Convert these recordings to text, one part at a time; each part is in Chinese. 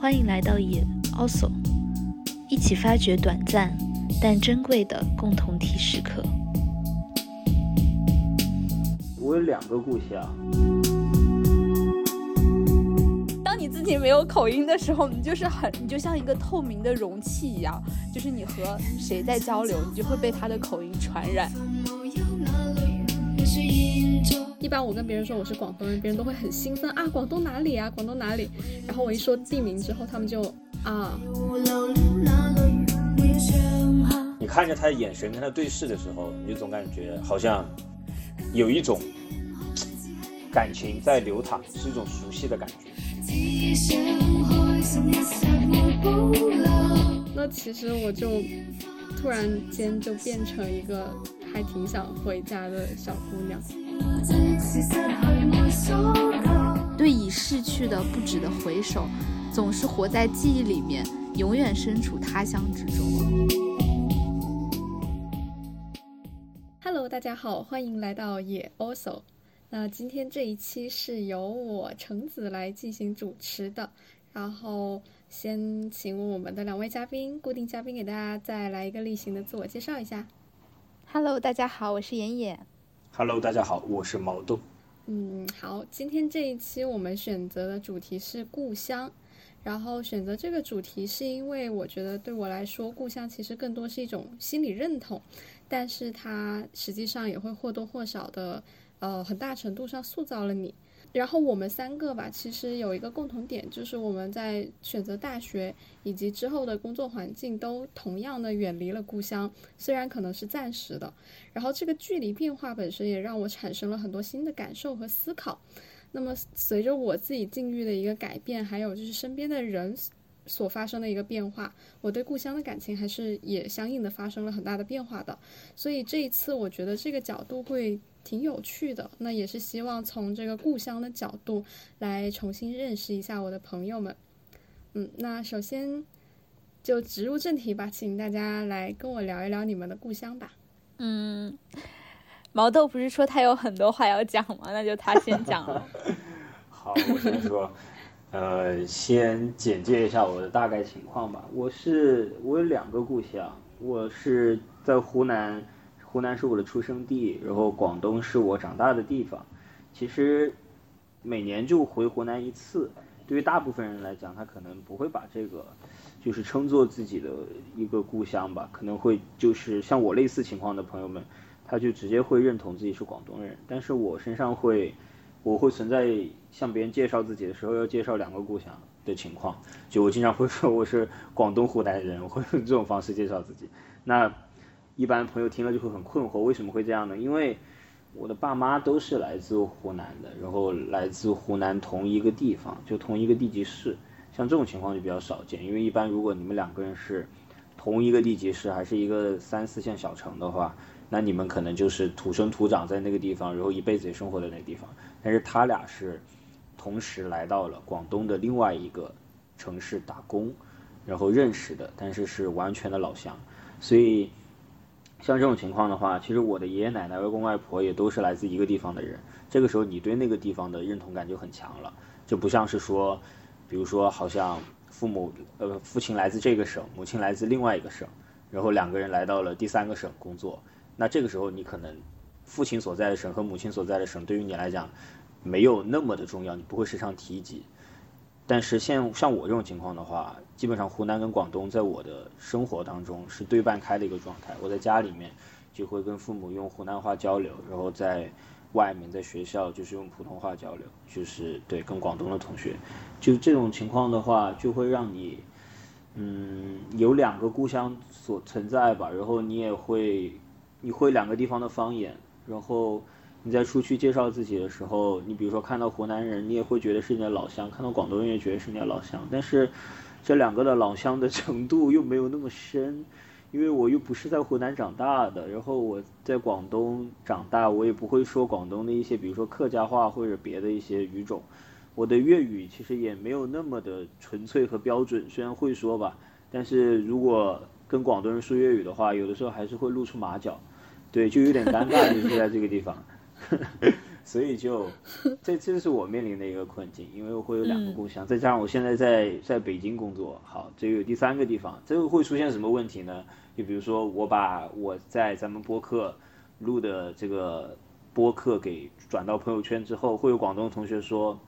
欢迎来到也 also，一起发掘短暂但珍贵的共同体时刻。我有两个故乡。当你自己没有口音的时候，你就是很，你就像一个透明的容器一样，就是你和谁在交流，你就会被他的口音传染。一般我跟别人说我是广东人，别人都会很兴奋啊，广东哪里啊？广东哪里？然后我一说地名之后，他们就啊。你看着他的眼神跟他对视的时候，你就总感觉好像有一种感情在流淌，是一种熟悉的感觉。那其实我就突然间就变成一个还挺想回家的小姑娘。对已逝去的不值得回首，总是活在记忆里面，永远身处他乡之中。Hello，大家好，欢迎来到野 also。那今天这一期是由我橙子来进行主持的，然后先请我们的两位嘉宾，固定嘉宾给大家再来一个例行的自我介绍一下。Hello，大家好，我是妍妍。Hello，大家好，我是毛豆。嗯，好，今天这一期我们选择的主题是故乡，然后选择这个主题是因为我觉得对我来说，故乡其实更多是一种心理认同，但是它实际上也会或多或少的。呃，很大程度上塑造了你。然后我们三个吧，其实有一个共同点，就是我们在选择大学以及之后的工作环境，都同样的远离了故乡，虽然可能是暂时的。然后这个距离变化本身也让我产生了很多新的感受和思考。那么随着我自己境遇的一个改变，还有就是身边的人所发生的一个变化，我对故乡的感情还是也相应的发生了很大的变化的。所以这一次，我觉得这个角度会。挺有趣的，那也是希望从这个故乡的角度来重新认识一下我的朋友们。嗯，那首先就直入正题吧，请大家来跟我聊一聊你们的故乡吧。嗯，毛豆不是说他有很多话要讲吗？那就他先讲了。好，我先说，呃，先简介一下我的大概情况吧。我是我有两个故乡，我是在湖南。湖南是我的出生地，然后广东是我长大的地方。其实每年就回湖南一次，对于大部分人来讲，他可能不会把这个就是称作自己的一个故乡吧，可能会就是像我类似情况的朋友们，他就直接会认同自己是广东人。但是我身上会，我会存在向别人介绍自己的时候要介绍两个故乡的情况，就我经常会说我是广东湖南人，我会用这种方式介绍自己。那一般朋友听了就会很困惑，为什么会这样呢？因为我的爸妈都是来自湖南的，然后来自湖南同一个地方，就同一个地级市。像这种情况就比较少见，因为一般如果你们两个人是同一个地级市，还是一个三四线小城的话，那你们可能就是土生土长在那个地方，然后一辈子也生活在那个地方。但是他俩是同时来到了广东的另外一个城市打工，然后认识的，但是是完全的老乡，所以。像这种情况的话，其实我的爷爷奶奶、外公外婆也都是来自一个地方的人。这个时候，你对那个地方的认同感就很强了，就不像是说，比如说，好像父母呃，父亲来自这个省，母亲来自另外一个省，然后两个人来到了第三个省工作。那这个时候，你可能父亲所在的省和母亲所在的省对于你来讲没有那么的重要，你不会时常提及。但是像像我这种情况的话，基本上湖南跟广东在我的生活当中是对半开的一个状态。我在家里面就会跟父母用湖南话交流，然后在外面在学校就是用普通话交流，就是对跟广东的同学，就这种情况的话，就会让你嗯有两个故乡所存在吧，然后你也会你会两个地方的方言，然后。你在出去介绍自己的时候，你比如说看到湖南人，你也会觉得是你的老乡；看到广东人也觉得是你的老乡。但是，这两个的老乡的程度又没有那么深，因为我又不是在湖南长大的，然后我在广东长大，我也不会说广东的一些，比如说客家话或者别的一些语种。我的粤语其实也没有那么的纯粹和标准，虽然会说吧，但是如果跟广东人说粤语的话，有的时候还是会露出马脚，对，就有点尴尬，就是在这个地方。所以就这这是我面临的一个困境，因为我会有两个故乡，再加上我现在在在北京工作，好，这个有第三个地方，这个会出现什么问题呢？就比如说我把我在咱们播客录的这个播客给转到朋友圈之后，会有广东同学说，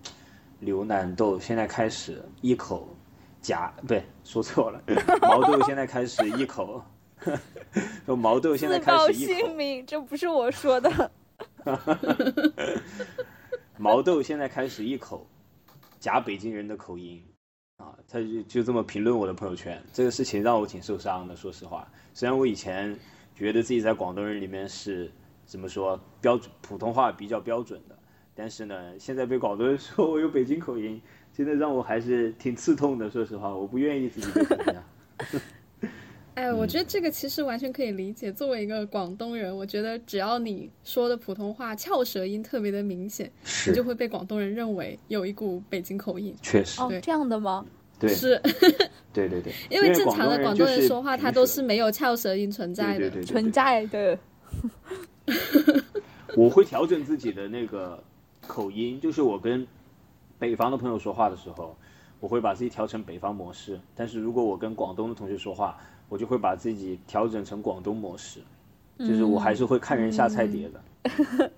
刘南豆现在开始一口夹，不对，说错了，毛豆现在开始一口，说毛豆现在开始一口，姓名，这不是我说的。毛豆现在开始一口假北京人的口音啊，他就就这么评论我的朋友圈，这个事情让我挺受伤的。说实话，虽然我以前觉得自己在广东人里面是怎么说标准普通话比较标准的，但是呢，现在被广东人说我有北京口音，真的让我还是挺刺痛的。说实话，我不愿意自己被这样。哎，我觉得这个其实完全可以理解。作为一个广东人，我觉得只要你说的普通话翘舌音特别的明显，你就会被广东人认为有一股北京口音。确实，哦，这样的吗？对，是。对对对。因为正常的广东人说话，他都是没有翘舌音存在的，存在的。我会调整自己的那个口音，就是我跟北方的朋友说话的时候，我会把自己调成北方模式。但是如果我跟广东的同学说话，我就会把自己调整成广东模式，就是我还是会看人下菜碟的。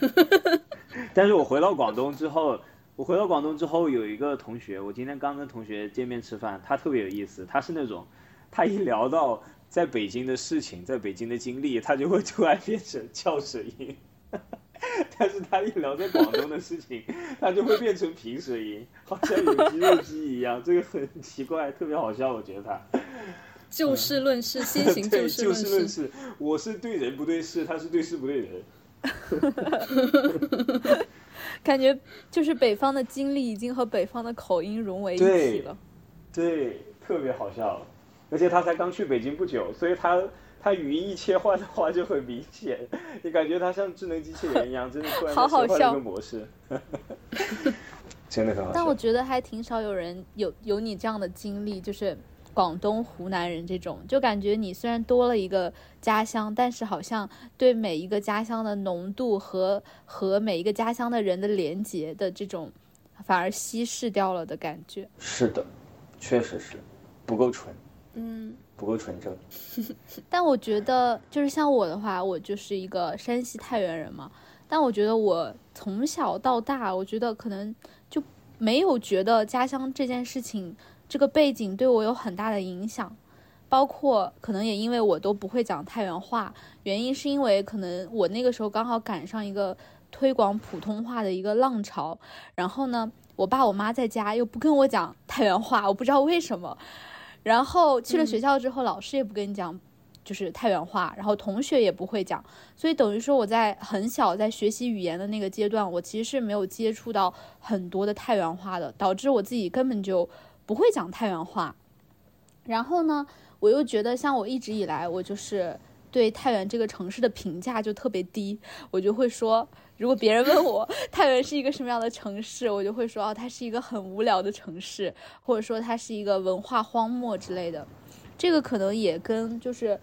但是我回到广东之后，我回到广东之后有一个同学，我今天刚跟同学见面吃饭，他特别有意思，他是那种，他一聊到在北京的事情，在北京的经历，他就会突然变成翘舌音。但是他一聊在广东的事情，他就会变成平舌音，好像有肌肉记忆一样，这个很奇怪，特别好笑，我觉得他。就事论事，先行就事论事。我是对人不对事，他是对事不对人。感觉就是北方的经历已经和北方的口音融为一体了。对，特别好笑。而且他才刚去北京不久，所以他他语音一切换的话就很明显，你感觉他像智能机器人一样，真的突然切换了个模式。真的很好笑。但我觉得还挺少有人有有你这样的经历，就是。广东、湖南人这种，就感觉你虽然多了一个家乡，但是好像对每一个家乡的浓度和和每一个家乡的人的连接的这种，反而稀释掉了的感觉。是的，确实是不够纯，嗯，不够纯正。但我觉得，就是像我的话，我就是一个山西太原人嘛。但我觉得我从小到大，我觉得可能就没有觉得家乡这件事情。这个背景对我有很大的影响，包括可能也因为我都不会讲太原话，原因是因为可能我那个时候刚好赶上一个推广普通话的一个浪潮，然后呢，我爸我妈在家又不跟我讲太原话，我不知道为什么，然后去了学校之后，老师也不跟你讲就是太原话，然后同学也不会讲，所以等于说我在很小在学习语言的那个阶段，我其实是没有接触到很多的太原话的，导致我自己根本就。不会讲太原话，然后呢，我又觉得像我一直以来，我就是对太原这个城市的评价就特别低。我就会说，如果别人问我 太原是一个什么样的城市，我就会说，哦，它是一个很无聊的城市，或者说它是一个文化荒漠之类的。这个可能也跟就是。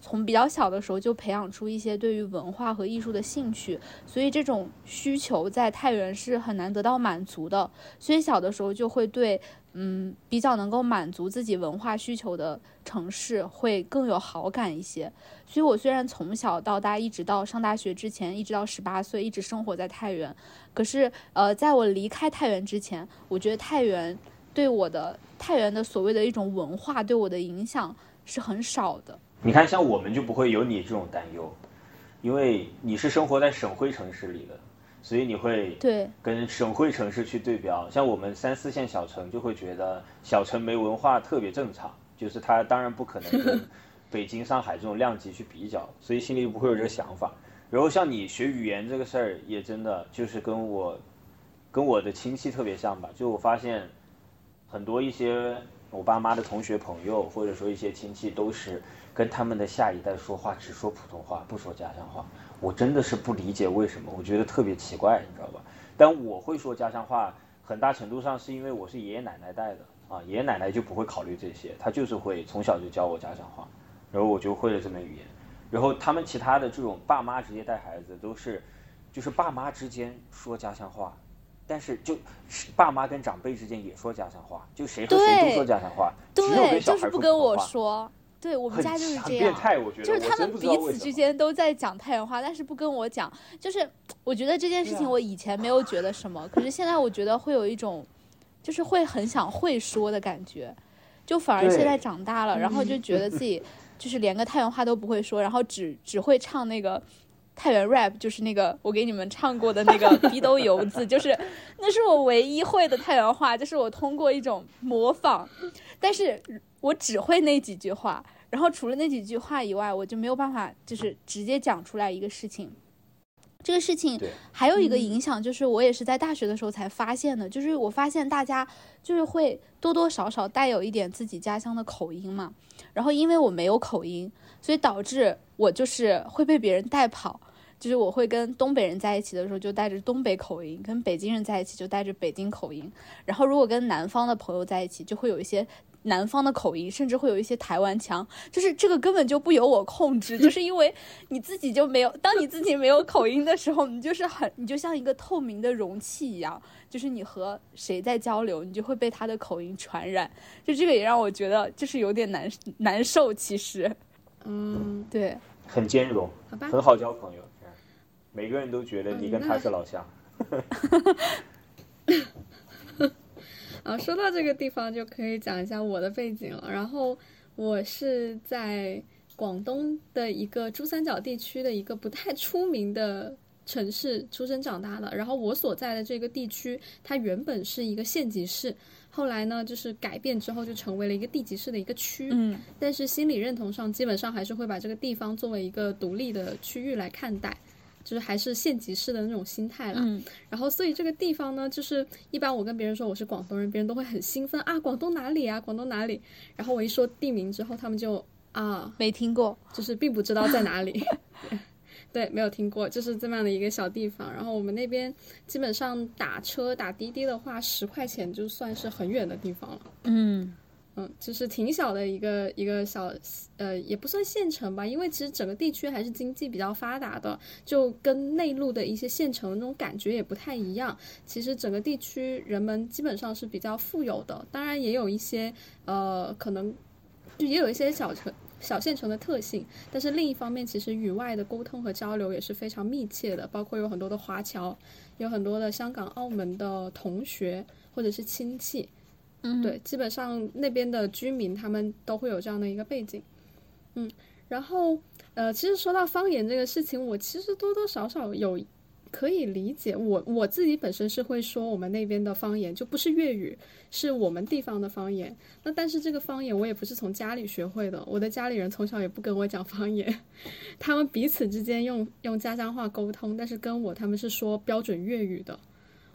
从比较小的时候就培养出一些对于文化和艺术的兴趣，所以这种需求在太原是很难得到满足的。所以小的时候就会对，嗯，比较能够满足自己文化需求的城市会更有好感一些。所以我虽然从小到大，一直到上大学之前，一直到十八岁，一直生活在太原，可是，呃，在我离开太原之前，我觉得太原对我的太原的所谓的一种文化对我的影响是很少的。你看，像我们就不会有你这种担忧，因为你是生活在省会城市里的，所以你会对跟省会城市去对标。像我们三四线小城就会觉得小城没文化特别正常，就是它当然不可能跟 北京、上海这种量级去比较，所以心里不会有这个想法。然后像你学语言这个事儿，也真的就是跟我跟我的亲戚特别像吧？就我发现很多一些我爸妈的同学朋友，或者说一些亲戚都是。跟他们的下一代说话只说普通话，不说家乡话，我真的是不理解为什么，我觉得特别奇怪，你知道吧？但我会说家乡话，很大程度上是因为我是爷爷奶奶带的啊，爷爷奶奶就不会考虑这些，他就是会从小就教我家乡话，然后我就会了这门语言。然后他们其他的这种爸妈直接带孩子，都是就是爸妈之间说家乡话，但是就是爸妈跟长辈之间也说家乡话，就谁和谁都说家乡话，只有对，跟小孩就是不跟我说。说。对我们家就是这样，变态，我觉得就是他们彼此之间都在讲太原话，但是不跟我讲。就是我觉得这件事情，我以前没有觉得什么，可是现在我觉得会有一种，就是会很想会说的感觉。就反而现在长大了，然后就觉得自己 就是连个太原话都不会说，然后只只会唱那个太原 rap，就是那个我给你们唱过的那个 鼻兜油子，就是那是我唯一会的太原话，就是我通过一种模仿，但是我只会那几句话。然后除了那几句话以外，我就没有办法就是直接讲出来一个事情。这个事情还有一个影响，就是我也是在大学的时候才发现的，就是我发现大家就是会多多少少带有一点自己家乡的口音嘛。然后因为我没有口音，所以导致我就是会被别人带跑。就是我会跟东北人在一起的时候，就带着东北口音；跟北京人在一起就带着北京口音。然后如果跟南方的朋友在一起，就会有一些南方的口音，甚至会有一些台湾腔。就是这个根本就不由我控制，就是因为你自己就没有，当你自己没有口音的时候，你就是很，你就像一个透明的容器一样，就是你和谁在交流，你就会被他的口音传染。就这个也让我觉得就是有点难难受，其实嗯，对。很兼容，好吧，很好交朋友。每个人都觉得嗯你跟他是老乡。啊，说到这个地方就可以讲一下我的背景了。然后我是在广东的一个珠三角地区的一个不太出名的城市出生长大的。然后我所在的这个地区，它原本是一个县级市，后来呢就是改变之后就成为了一个地级市的一个区。嗯但是心理认同上，基本上还是会把这个地方作为一个独立的区域来看待。就是还是县级市的那种心态啦，嗯然后，所以这个地方呢，就是一般我跟别人说我是广东人，别人都会很兴奋啊，广东哪里啊，广东哪里？然后我一说地名之后，他们就啊，没听过。就是并不知道在哪里。对，没有听过，就是这么样的一个小地方。然后我们那边基本上打车打滴滴的话，十块钱就算是很远的地方了。嗯嗯，就是挺小的一个一个小，呃，也不算县城吧，因为其实整个地区还是经济比较发达的，就跟内陆的一些县城那种感觉也不太一样。其实整个地区人们基本上是比较富有的，当然也有一些呃，可能就也有一些小城。小县城的特性，但是另一方面，其实与外的沟通和交流也是非常密切的，包括有很多的华侨，有很多的香港、澳门的同学或者是亲戚，嗯，对，基本上那边的居民他们都会有这样的一个背景，嗯，然后呃，其实说到方言这个事情，我其实多多少少有可以理解，我我自己本身是会说我们那边的方言，就不是粤语，是我们地方的方言。那但是这个方言我也不是从家里学会的，我的家里人从小也不跟我讲方言，他们彼此之间用用家乡话沟通，但是跟我他们是说标准粤语的。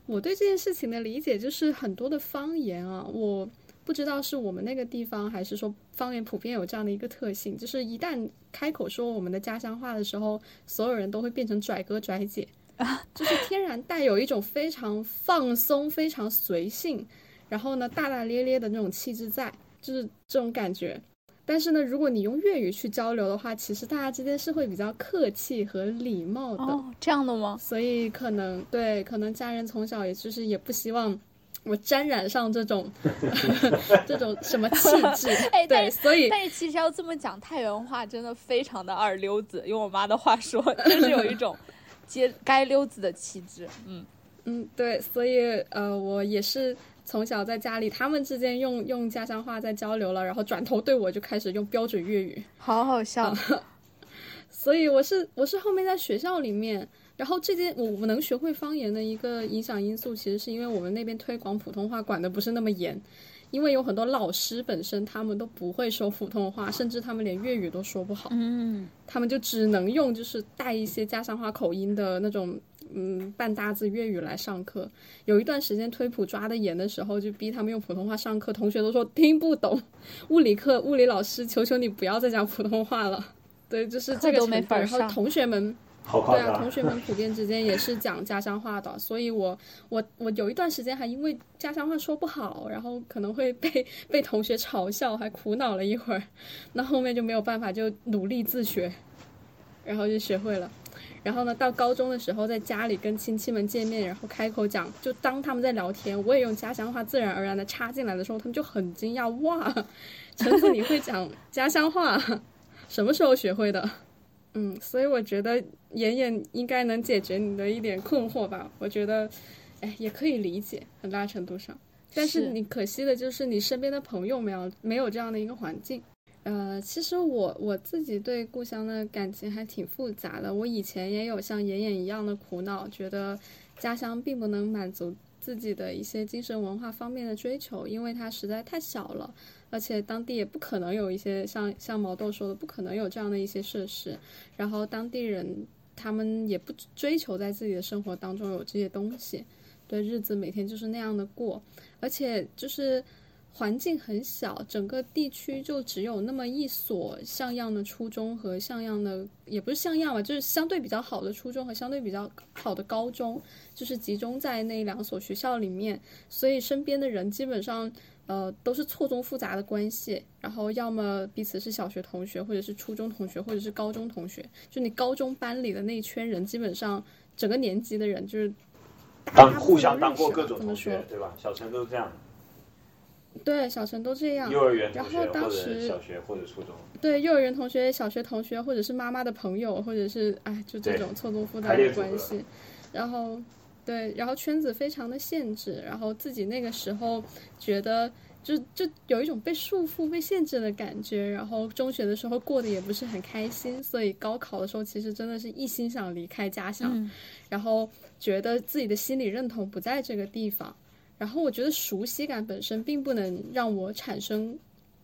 我对这件事情的理解就是很多的方言啊，我不知道是我们那个地方，还是说方言普遍有这样的一个特性，就是一旦开口说我们的家乡话的时候，所有人都会变成拽哥拽姐啊，就是天然带有一种非常放松、非常随性，然后呢大大咧咧的那种气质在，就是这种感觉。但是呢，如果你用粤语去交流的话，其实大家之间是会比较客气和礼貌的。哦，这样的吗？所以可能对，可能家人从小也就是也不希望我沾染上这种 这种什么气质，哎对，所以但是其实要这么讲，太原话真的非常的二溜子，用我妈的话说，就是有一种街街溜子的气质。嗯嗯，对，所以呃，我也是从小在家里，他们之间用用家乡话在交流了，然后转头对我就开始用标准粤语，好好笑。所以我是我是后面在学校里面，然后这件我我能学会方言的一个影响因素，其实是因为我们那边推广普通话管的不是那么严，因为有很多老师本身他们都不会说普通话，甚至他们连粤语都说不好，嗯他们就只能用就是带一些家乡话口音的那种。嗯，半搭子粤语来上课，有一段时间推普抓的严的时候，就逼他们用普通话上课，同学都说听不懂。物理课物理老师，求求你不要再讲普通话了。对，就是这个程度。课都没法然后同学们对啊，同。学们普遍之间也是讲家乡话的，所以我我我有一段时间还因为家乡话说不好，然后可能会被 被同学嘲笑，还苦恼了一会儿。那后面就没有办法，就努力自学。然后就学会了。然后呢，到高中的时候，在家里跟亲戚们见面，然后开口讲，就当他们在聊天，我也用家乡话自然而然的插进来的时候，他们就很惊讶，哇，橙子你会讲家乡话，什么时候学会的？嗯，所以我觉得妍妍应该能解决你的一点困惑吧。我觉得，哎，也可以理解，很大程度上。但是你可惜的就是你身边的朋友没有没有这样的一个环境。呃，其实我我自己对故乡的感情还挺复杂的。我以前也有像妍妍一样的苦恼，觉得家乡并不能满足自己的一些精神文化方面的追求，因为它实在太小了，而且当地也不可能有一些像像毛豆说的，不可能有这样的一些设施。然后当地人他们也不追求在自己的生活当中有这些东西，对日子每天就是那样的过，而且就是。环境很小，整个地区就只有那么一所像样的初中和像样的，也不是像样吧，就是相对比较好的初中和相对比较好的高中，就是集中在那两所学校里面。所以身边的人基本上，呃，都是错综复杂的关系。然后要么彼此是小学同学，或者是初中同学，或者是高中同学。就你高中班里的那一圈人，基本上整个年级的人就是当互相当过各种同学，对吧？小陈都是这样。对，小陈都这样。幼儿园同学或者小学或者初中。对，幼儿园同学、小学同学，或者是妈妈的朋友，或者是哎，就这种错综复杂的关系。然后，对，然后圈子非常的限制，然后自己那个时候觉得就就有一种被束缚、被限制的感觉。然后中学的时候过得也不是很开心，所以高考的时候其实真的是一心想离开家乡，然后觉得自己的心理认同不在这个地方。然后我觉得熟悉感本身并不能让我产生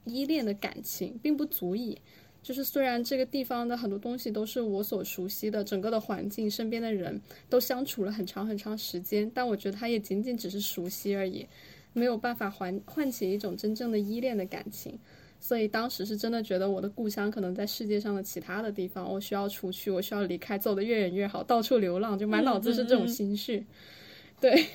依恋的感情，并不足以。就是虽然这个地方的很多东西都是我所熟悉的，整个的环境、身边的人都相处了很长很长时间，但我觉得它也仅仅只是熟悉而已，没有办法唤唤起一种真正的依恋的感情。所以当时是真的觉得我的故乡可能在世界上的其他的地方，我需要出去，我需要离开，走得越远越好，到处流浪，就满脑子是这种心绪。对。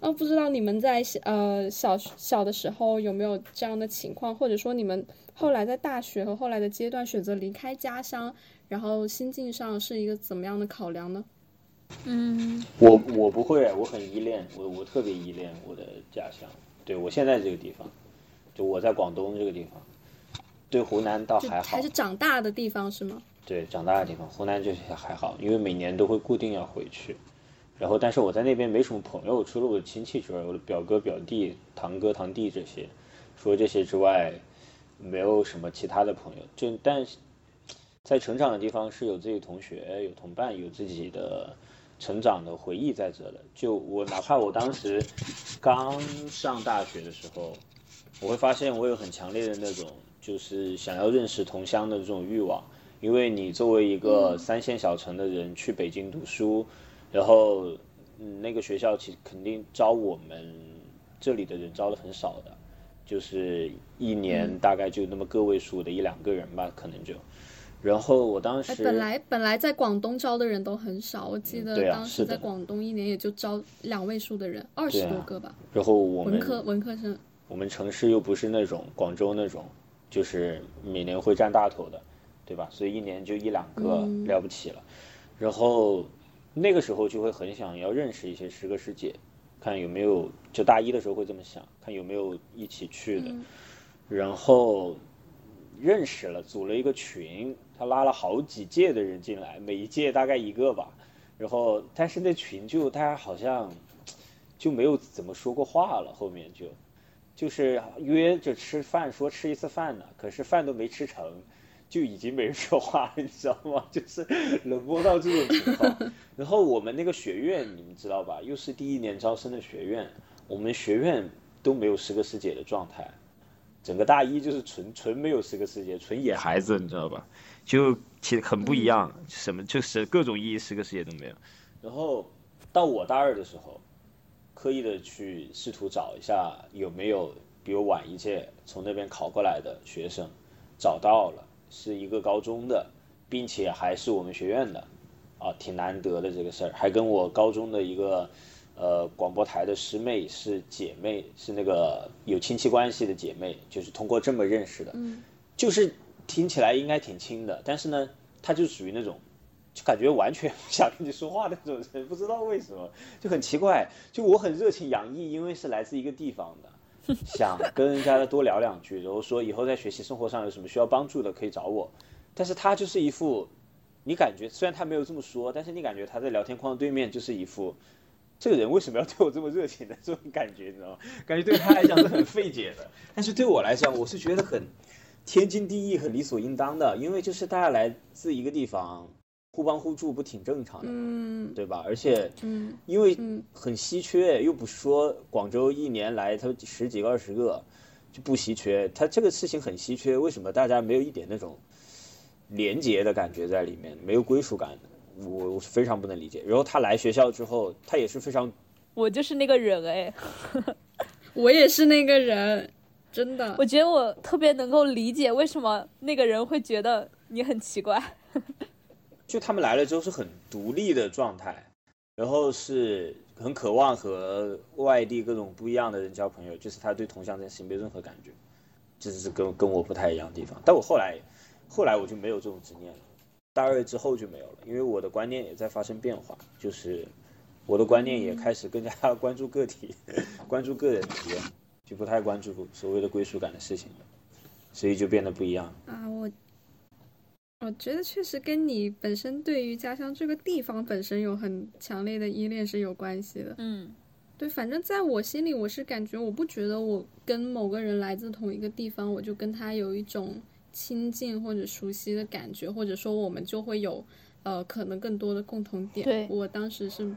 哦，不知道你们在呃小小的时候有没有这样的情况，或者说你们后来在大学和后来的阶段选择离开家乡，然后心境上是一个怎么样的考量呢？嗯，我我不会，我很依恋，我我特别依恋我的家乡，对我现在这个地方，就我在广东这个地方，对湖南倒还好，还是长大的地方是吗？对，长大的地方，湖南就是还好，因为每年都会固定要回去。然后，但是我在那边没什么朋友，除了我的亲戚之外，我的表哥、表弟、堂哥、堂弟这些，除了这些之外，没有什么其他的朋友。就但在成长的地方是有自己同学、有同伴、有自己的成长的回忆在这的。就我哪怕我当时刚上大学的时候，我会发现我有很强烈的那种就是想要认识同乡的这种欲望，因为你作为一个三线小城的人去北京读书。然后，嗯，那个学校其实肯定招我们这里的人招的很少的，就是一年大概就那么个位数的一两个人吧，可能就。然后我当时本来本来在广东招的人都很少，我记得当时在广东一年也就招两位数的人，二十多个吧。然后我们文科文科生，我们城市又不是那种广州那种，就是每年会占大头的，对吧？所以一年就一两个了不起了。然后。那个时候就会很想要认识一些师哥师姐，看有没有就大一的时候会这么想，看有没有一起去的，然后认识了，组了一个群，他拉了好几届的人进来，每一届大概一个吧，然后但是那群就大家好像就没有怎么说过话了，后面就就是约着吃饭，说吃一次饭呢，可是饭都没吃成。就已经没人说话了，你知道吗？就是冷漠到这种情况。然后我们那个学院，你们知道吧？又是第一年招生的学院，我们学院都没有师哥师姐的状态，整个大一就是纯纯没有师哥师姐，纯野孩子，你知道吧？就其实很不一样，什么就是各种意义师哥师姐都没有。然后到我大二的时候，刻意的去试图找一下有没有比我晚一届从那边考过来的学生，找到了。是一个高中的，并且还是我们学院的，啊，挺难得的这个事儿，还跟我高中的一个呃广播台的师妹是姐妹，是那个有亲戚关系的姐妹，就是通过这么认识的，就是听起来应该挺亲的，但是呢，她就属于那种就感觉完全不想跟你说话的那种人，不知道为什么就很奇怪。就我很热情洋溢，因为是来自一个地方的，想跟人家多聊两句，然后说以后在学习生活上有什么需要帮助的可以找我。但是他就是一副，你感觉虽然他没有这么说，但是你感觉他在聊天框的对面就是一副，这个人为什么要对我这么热情的这种感觉，你知道吗？感觉对他来讲是很费解的，但是对我来讲，我是觉得很天经地义、很理所应当的，因为就是大家来自一个地方。互帮互助不挺正常的，嗯，对吧？而且，嗯，因为很稀缺，又不说广州一年来他十几个、二十个就不稀缺，他这个事情很稀缺，为什么大家没有一点那种廉洁的感觉在里面，没有归属感？我我是非常不能理解。然后他来学校之后，他也是非常，我就是那个人哎，我也是那个人，真的，我觉得我特别能够理解为什么那个人会觉得你很奇怪。就他们来了之后是很独立的状态，然后是很渴望和外地各种不一样的人交朋友，就是他对同乡这件事情没有任何感觉，这是跟跟我不太一样的地方。但我后来，后来我就没有这种执念了，大二之后就没有了，因为我的观念也在发生变化，就是我的观念也开始更加 关注个体，关注个人体验，就不太关注所谓的归属感的事情了，所以就变得不一样啊，我。我觉得确实跟你本身对于家乡这个地方本身有很强烈的依恋是有关系的。嗯，对，反正在我心里，我是感觉我不觉得我跟某个人来自同一个地方，我就跟他有一种亲近或者熟悉的感觉，或者说我们就会有呃可能更多的共同点。对我当时是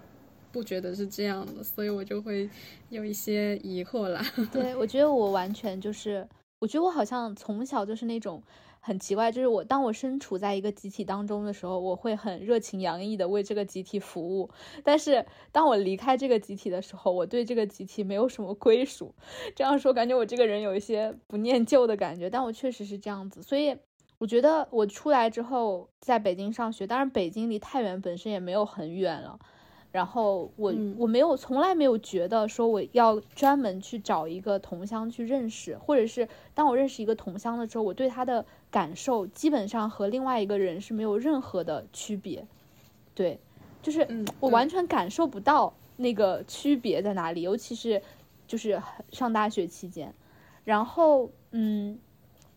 不觉得是这样的，所以我就会有一些疑惑啦。对，我觉得我完全就是，我觉得我好像从小就是那种。很奇怪，就是我当我身处在一个集体当中的时候，我会很热情洋溢的为这个集体服务。但是当我离开这个集体的时候，我对这个集体没有什么归属。这样说，感觉我这个人有一些不念旧的感觉，但我确实是这样子。所以我觉得我出来之后在北京上学，当然北京离太原本身也没有很远了。然后我我没有从来没有觉得说我要专门去找一个同乡去认识，或者是当我认识一个同乡的时候，我对他的感受基本上和另外一个人是没有任何的区别，对，就是我完全感受不到那个区别在哪里，尤其是就是上大学期间，然后嗯，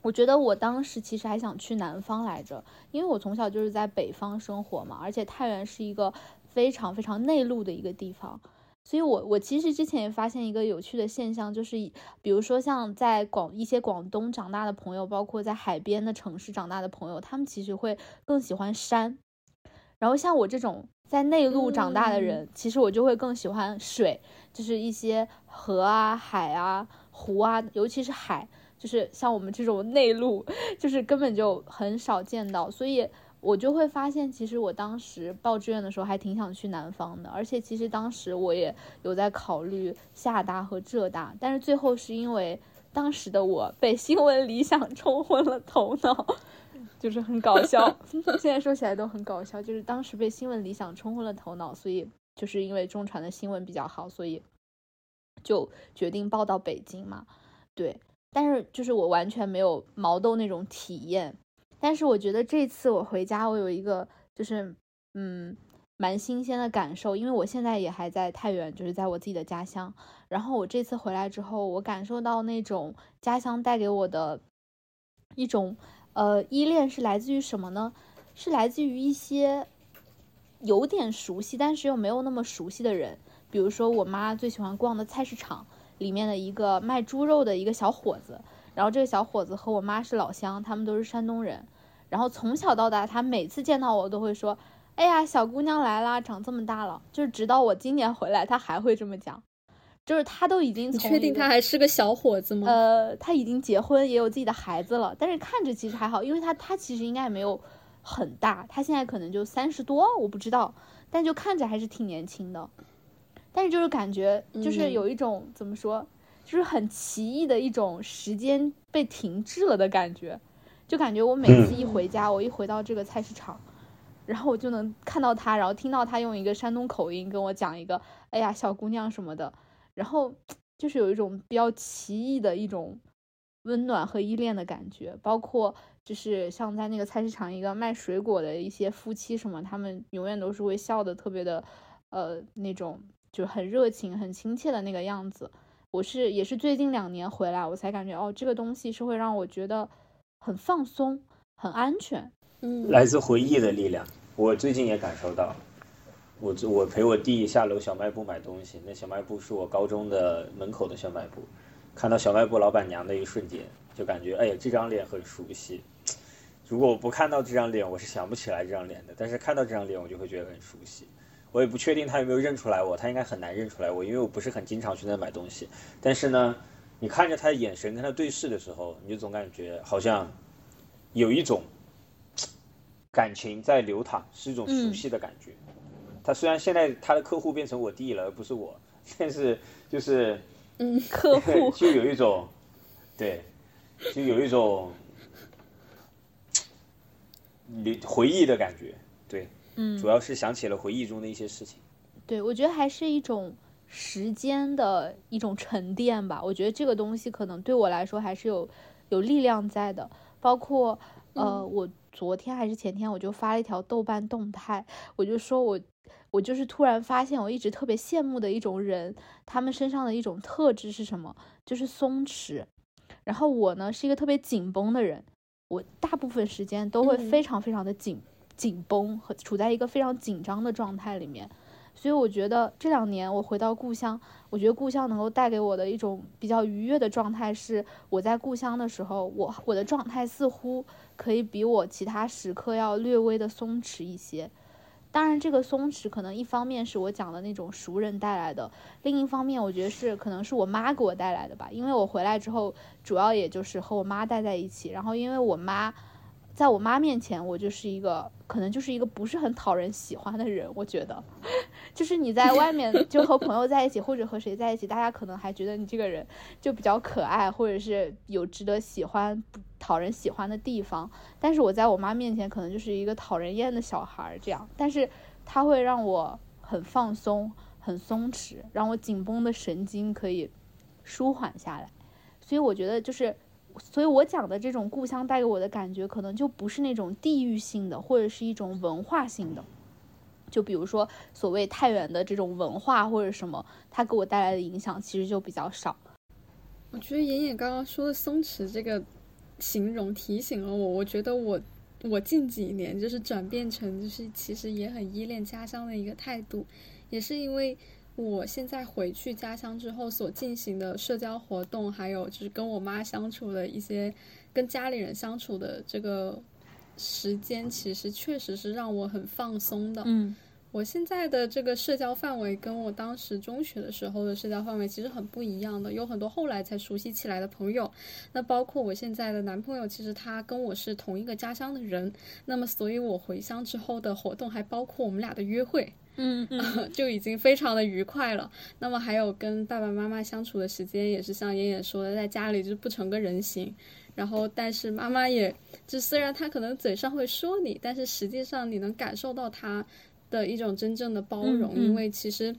我觉得我当时其实还想去南方来着，因为我从小就是在北方生活嘛，而且太原是一个。非常非常内陆的一个地方，所以我我其实之前也发现一个有趣的现象，就是比如说像在广一些广东长大的朋友，包括在海边的城市长大的朋友，他们其实会更喜欢山。然后像我这种在内陆长大的人，其实我就会更喜欢水，就是一些河啊、海啊、湖啊，尤其是海，就是像我们这种内陆，就是根本就很少见到，所以。我就会发现，其实我当时报志愿的时候还挺想去南方的，而且其实当时我也有在考虑厦大和浙大，但是最后是因为当时的我被新闻理想冲昏了头脑，就是很搞笑，现在说起来都很搞笑，就是当时被新闻理想冲昏了头脑，所以就是因为中传的新闻比较好，所以就决定报到北京嘛，对，但是就是我完全没有毛豆那种体验。但是我觉得这次我回家，我有一个就是嗯蛮新鲜的感受，因为我现在也还在太原，就是在我自己的家乡。然后我这次回来之后，我感受到那种家乡带给我的一种呃依恋是来自于什么呢？是来自于一些有点熟悉，但是又没有那么熟悉的人。比如说我妈最喜欢逛的菜市场里面的一个卖猪肉的一个小伙子。然后这个小伙子和我妈是老乡，他们都是山东人。然后从小到大，他每次见到我都会说：“哎呀，小姑娘来啦，长这么大了。”就是直到我今年回来，他还会这么讲。就是他都已经你确定他还是个小伙子吗？呃，他已经结婚，也有自己的孩子了，但是看着其实还好，因为他他其实应该也没有很大，他现在可能就三十多，我不知道，但就看着还是挺年轻的。但是就是感觉就是有一种怎么说？就是很奇异的一种时间被停滞了的感觉，就感觉我每次一回家，我一回到这个菜市场，然后我就能看到他，然后听到他用一个山东口音跟我讲一个“哎呀，小姑娘”什么的，然后就是有一种比较奇异的一种温暖和依恋的感觉。包括就是像在那个菜市场，一个卖水果的一些夫妻什么，他们永远都是会笑的特别的，呃，那种就很热情、很亲切的那个样子。我是也是最近两年回来，我才感觉哦，这个东西是会让我觉得很放松、很安全。嗯，来自回忆的力量，我最近也感受到。我我陪我弟下楼小卖部买东西，那小卖部是我高中的门口的小卖部。看到小卖部老板娘的一瞬间，就感觉哎呀，这张脸很熟悉。如果我不看到这张脸，我是想不起来这张脸的。但是看到这张脸，我就会觉得很熟悉。我也不确定他有没有认出来我，他应该很难认出来我，因为我不是很经常去那买东西。但是呢，你看着他的眼神跟他对视的时候，你就总感觉好像有一种感情在流淌，是一种熟悉的感觉。他虽然现在他的客户变成我弟了，而不是我，但是就是嗯，客户 就有一种对，就有一种回回忆的感觉，对。嗯，主要是想起了回忆中的一些事情。对，我觉得还是一种时间的一种沉淀吧。我觉得这个东西可能对我来说还是有有力量在的。包括呃，我昨天还是前天我就发了一条豆瓣动态，我就说我我就是突然发现我一直特别羡慕的一种人，他们身上的一种特质是什么？就是松弛。然后我呢是一个特别紧绷的人，我大部分时间都会非常非常的紧。紧绷和处在一个非常紧张的状态里面，所以我觉得这两年我回到故乡，我觉得故乡能够带给我的一种比较愉悦的状态是，我在故乡的时候，我我的状态似乎可以比我其他时刻要略微的松弛一些。当然，这个松弛可能一方面是我讲的那种熟人带来的，另一方面我觉得是可能是我妈给我带来的吧，因为我回来之后主要也就是和我妈待在一起，然后因为我妈。在我妈面前，我就是一个可能就是一个不是很讨人喜欢的人。我觉得，就是你在外面就和朋友在一起，或者和谁在一起，大家可能还觉得你这个人就比较可爱，或者是有值得喜欢、讨人喜欢的地方。但是我在我妈面前，可能就是一个讨人厌的小孩儿这样。但是她会让我很放松、很松弛，让我紧绷的神经可以舒缓下来。所以我觉得就是。所以我讲的这种故乡带给我的感觉，可能就不是那种地域性的，或者是一种文化性的。就比如说所谓太原的这种文化或者什么，它给我带来的影响其实就比较少。我觉得妍妍刚刚说的“松弛”这个形容提醒了我，我觉得我我近几年就是转变成就是其实也很依恋家乡的一个态度，也是因为。我现在回去家乡之后所进行的社交活动，还有就是跟我妈相处的一些，跟家里人相处的这个时间，其实确实是让我很放松的。嗯，我现在的这个社交范围跟我当时中学的时候的社交范围其实很不一样的，有很多后来才熟悉起来的朋友。那包括我现在的男朋友，其实他跟我是同一个家乡的人。那么，所以我回乡之后的活动还包括我们俩的约会。嗯 嗯，就已经非常的愉快了。那么还有跟爸爸妈妈相处的时间，也是像妍妍说的，在家里就不成个人形。然后，但是妈妈也，就虽然她可能嘴上会说你，但是实际上你能感受到她的一种真正的包容。因为其实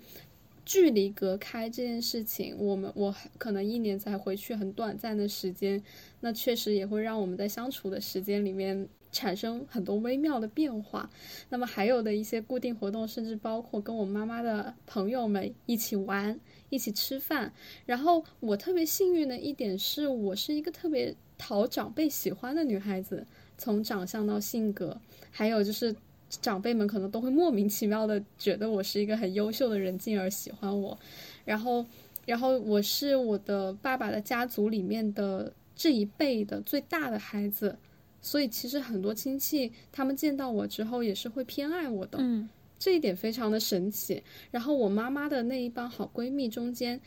距离隔开这件事情，我们我可能一年才回去很短暂的时间，那确实也会让我们在相处的时间里面。产生很多微妙的变化，那么还有的一些固定活动，甚至包括跟我妈妈的朋友们一起玩、一起吃饭。然后我特别幸运的一点是，我是一个特别讨长辈喜欢的女孩子，从长相到性格，还有就是长辈们可能都会莫名其妙的觉得我是一个很优秀的人，进而喜欢我。然后，然后我是我的爸爸的家族里面的这一辈的最大的孩子。所以其实很多亲戚他们见到我之后也是会偏爱我的，嗯，这一点非常的神奇。然后我妈妈的那一帮好闺蜜中间，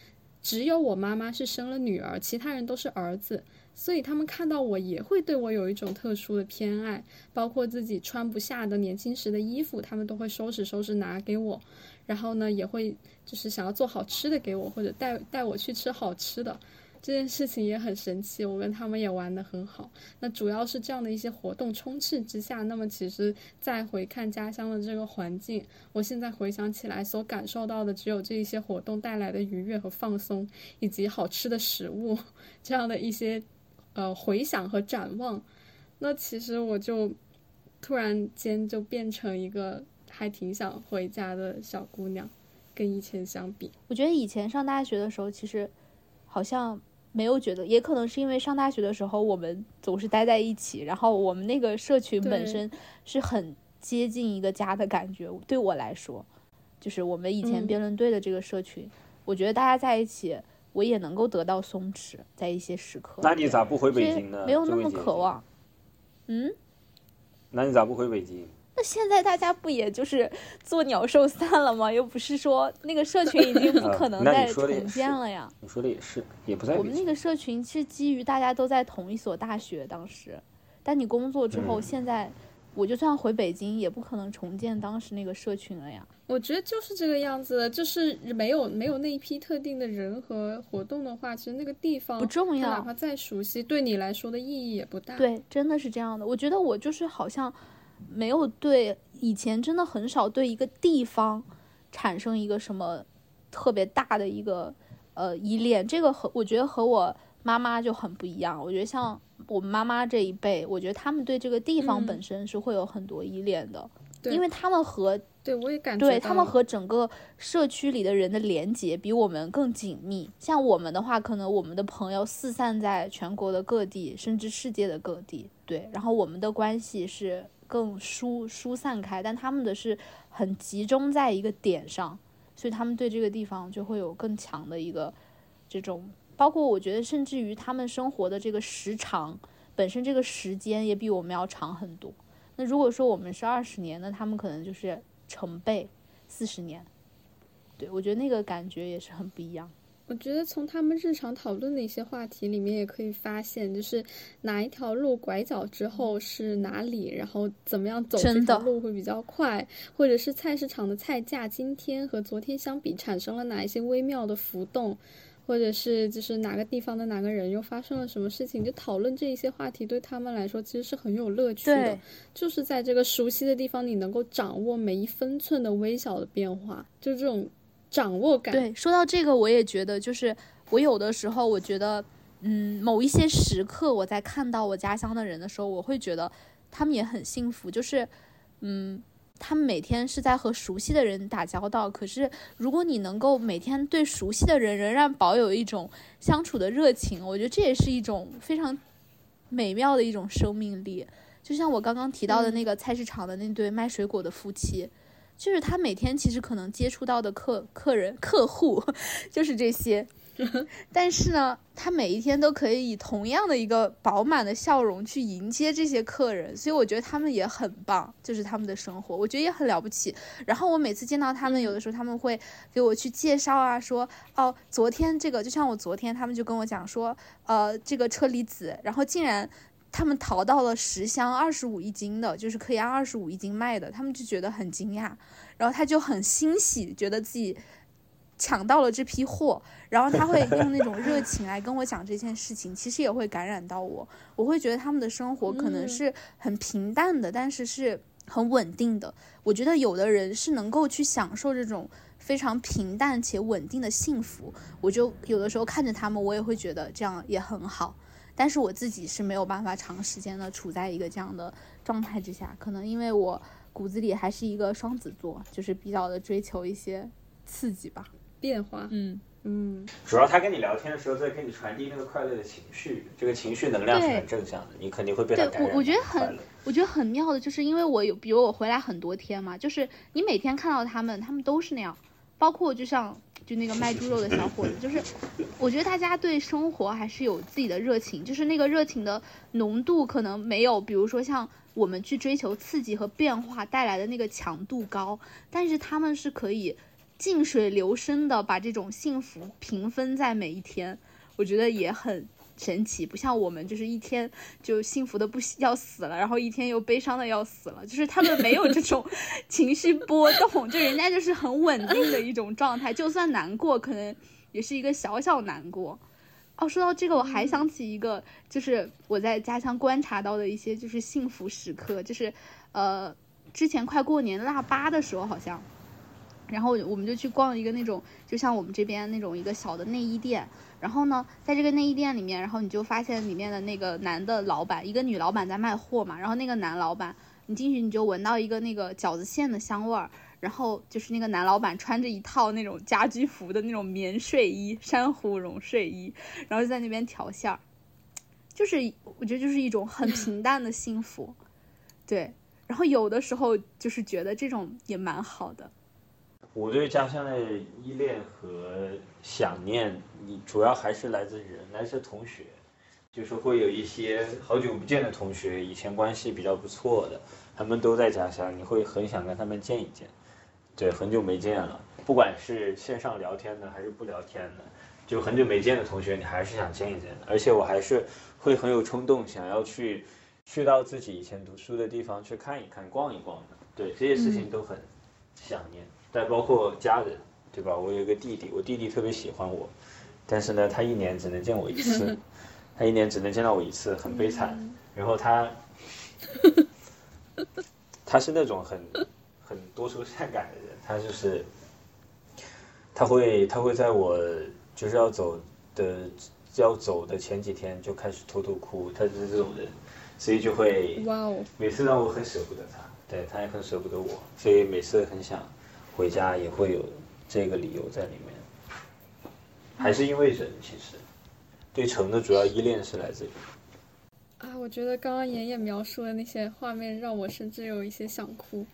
只有我妈妈是生了女儿，其他人都是儿子，所以他们看到我也会对我有一种特殊的偏爱。包括自己穿不下的年轻时的衣服，他们都会收拾收拾拿给我，然后呢也会就是想要做好吃的给我，或者带带我去吃好吃的。这件事情也很神奇，我跟他们也玩得很好。那主要是这样的一些活动充斥之下，那么其实再回看家乡的这个环境，我现在回想起来所感受到的，只有这一些活动带来的愉悦和放松，以及好吃的食物这样的一些呃回想和展望，那其实我就突然间就变成一个还挺想回家的小姑娘，跟以前相比，我觉得以前上大学的时候，其实好像没有觉得，也可能是因为上大学的时候我们总是待在一起，然后我们那个社群本身是很接近一个家的感觉。对我来说，就是我们以前辩论队的这个社群，我觉得大家在一起。我也能够得到松弛，在一些时刻。那你咋不回北京呢？没有那么渴望。嗯？那你咋不回北京？那现在大家不也就是做鸟兽散了吗？又不是说那个社群已经不可能再重建了呀。你说的也是，也不在。我们那个社群是基于大家都在同一所大学，当时，但你工作之后，现在。我就算回北京，也不可能重建当时那个社群了呀。我觉得就是这个样子，就是没有没有那一批特定的人和活动的话，其实那个地方不重要，哪怕再熟悉，对你来说的意义也不大。对，真的是这样的。我觉得我就是好像没有对以前真的很少对一个地方产生一个什么特别大的一个呃依恋。这个和我觉得和我妈妈就很不一样。我觉得像。我妈妈这一辈，我觉得他们对这个地方本身是会有很多依恋的，因为他们和对我也感觉对他们和整个社区里的人的连接比我们更紧密。像我们的话，可能我们的朋友四散在全国的各地，甚至世界的各地，对，然后我们的关系是更疏疏散开，但他们的是很集中在一个点上，所以他们对这个地方就会有更强的一个这种。包括我觉得，甚至于他们生活的这个时长本身，这个时间也比我们要长很多。那如果说我们是二十年，那他们可能就是成倍四十年。对我觉得那个感觉也是很不一样。我觉得从他们日常讨论的一些话题里面，也可以发现，就是哪一条路拐角之后是哪里，然后怎么样走这条路会比较快，或者是菜市场的菜价今天和昨天相比产生了哪一些微妙的浮动。或者是就是哪个地方的哪个人又发生了什么事情，就讨论这一些话题，对他们来说其实是很有乐趣的。就是在这个熟悉的地方，你能够掌握每一分寸的微小的变化，就这种掌握感。对，说到这个，我也觉得，就是我有的时候，我觉得，嗯，某一些时刻，我在看到我家乡的人的时候，我会觉得他们也很幸福，就是，嗯。他们每天是在和熟悉的人打交道，可是如果你能够每天对熟悉的人仍然保有一种相处的热情，我觉得这也是一种非常美妙的一种生命力。就像我刚刚提到的那个菜市场的那对卖水果的夫妻，就是他每天其实可能接触到的客客人客户就是这些。但是呢，他每一天都可以以同样的一个饱满的笑容去迎接这些客人，所以我觉得他们也很棒，就是他们的生活，我觉得也很了不起。然后我每次见到他们，有的时候他们会给我去介绍啊，说哦，昨天这个就像我昨天，他们就跟我讲说，呃，这个车厘子，然后竟然他们淘到了十箱二十五一斤的，就是可以按二十五一斤卖的，他们就觉得很惊讶，然后他就很欣喜，觉得自己。抢到了这批货，然后他会用那种热情来跟我讲这件事情，其实也会感染到我。我会觉得他们的生活可能是很平淡的，但是是很稳定的。我觉得有的人是能够去享受这种非常平淡且稳定的幸福。我就有的时候看着他们，我也会觉得这样也很好。但是我自己是没有办法长时间的处在一个这样的状态之下，可能因为我骨子里还是一个双子座，就是比较的追求一些刺激吧。变化，嗯嗯，主要他跟你聊天的时候在跟你传递那个快乐的情绪，这个情绪能量是很正向的，你肯定会被他感染。我我觉得很，我觉得很妙的，就是因为我有，比如我回来很多天嘛，就是你每天看到他们，他们都是那样，包括就像就那个卖猪肉的小伙子，就是我觉得大家对生活还是有自己的热情，就是那个热情的浓度可能没有，比如说像我们去追求刺激和变化带来的那个强度高，但是他们是可以。静水流深的把这种幸福平分在每一天，我觉得也很神奇。不像我们，就是一天就幸福的不要死了，然后一天又悲伤的要死了。就是他们没有这种 情绪波动，就人家就是很稳定的一种状态。就算难过，可能也是一个小小难过。哦，说到这个，我还想起一个，就是我在家乡观察到的一些就是幸福时刻，就是呃，之前快过年腊八的时候，好像。然后我们就去逛一个那种，就像我们这边那种一个小的内衣店。然后呢，在这个内衣店里面，然后你就发现里面的那个男的老板，一个女老板在卖货嘛。然后那个男老板，你进去你就闻到一个那个饺子馅的香味儿。然后就是那个男老板穿着一套那种家居服的那种棉睡衣，珊瑚绒睡衣，然后就在那边调馅儿。就是我觉得就是一种很平淡的幸福，对。然后有的时候就是觉得这种也蛮好的。我对家乡的依恋和想念，你主要还是来自人，来自同学，就是会有一些好久不见的同学，以前关系比较不错的，他们都在家乡，你会很想跟他们见一见。对，很久没见了，不管是线上聊天的还是不聊天的，就很久没见的同学，你还是想见一见的。而且我还是会很有冲动，想要去去到自己以前读书的地方去看一看、逛一逛的。对，这些事情都很想念。再包括家人，对吧？我有一个弟弟，我弟弟特别喜欢我，但是呢，他一年只能见我一次，他一年只能见到我一次，很悲惨。然后他，他是那种很很多愁善感的人，他就是，他会他会在我就是要走的要走的前几天就开始偷偷哭，他就是这种人，所以就会，哇哦，每次让我很舍不得他，对他也很舍不得我，所以每次很想。回家也会有这个理由在里面，还是因为人其实。对城的主要依恋是来自于。啊，我觉得刚刚妍妍描述的那些画面让我甚至有一些想哭，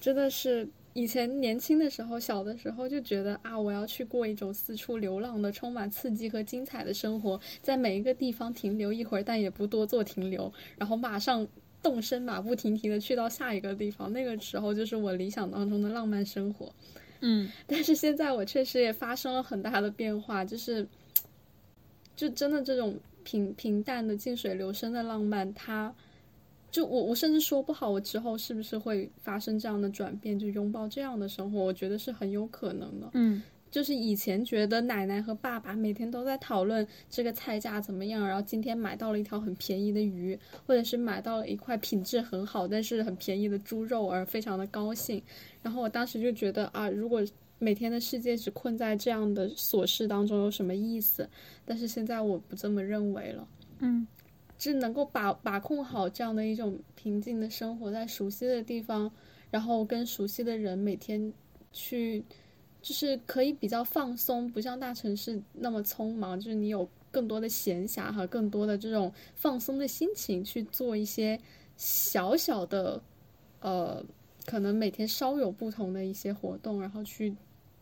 真的是以前年轻的时候小的时候就觉得啊，我要去过一种四处流浪的充满刺激和精彩的生活，在每一个地方停留一会儿，但也不多做停留，然后马上。动身，马不停蹄的去到下一个地方，那个时候就是我理想当中的浪漫生活。嗯，但是现在我确实也发生了很大的变化，就是，就真的这种平平淡的静水流深的浪漫，它，就我我甚至说不好，我之后是不是会发生这样的转变，就拥抱这样的生活，我觉得是很有可能的。嗯。就是以前觉得奶奶和爸爸每天都在讨论这个菜价怎么样，然后今天买到了一条很便宜的鱼，或者是买到了一块品质很好但是很便宜的猪肉而非常的高兴。然后我当时就觉得啊，如果每天的世界只困在这样的琐事当中有什么意思？但是现在我不这么认为了。嗯，是能够把把控好这样的一种平静的生活在熟悉的地方，然后跟熟悉的人每天去。就是可以比较放松，不像大城市那么匆忙。就是你有更多的闲暇和更多的这种放松的心情去做一些小小的，呃，可能每天稍有不同的一些活动，然后去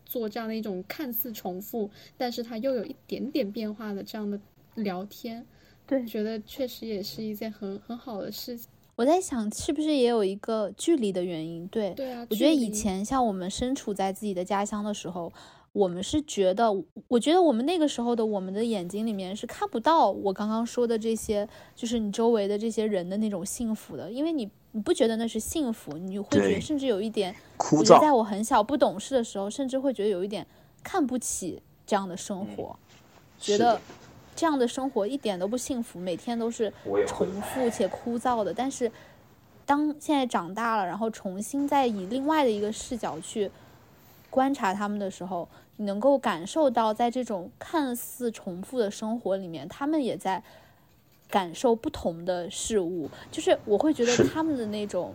做这样的一种看似重复，但是它又有一点点变化的这样的聊天。对，觉得确实也是一件很很好的事情。我在想，是不是也有一个距离的原因？对，对啊。我觉得以前像我们身处在自己的家乡的时候，我们是觉得，我觉得我们那个时候的我们的眼睛里面是看不到我刚刚说的这些，就是你周围的这些人的那种幸福的，因为你你不觉得那是幸福，你会觉得甚至有一点枯燥。在我很小不懂事的时候，甚至会觉得有一点看不起这样的生活，觉得。这样的生活一点都不幸福，每天都是重复且枯燥的。但是，当现在长大了，然后重新再以另外的一个视角去观察他们的时候，你能够感受到，在这种看似重复的生活里面，他们也在感受不同的事物。就是我会觉得他们的那种，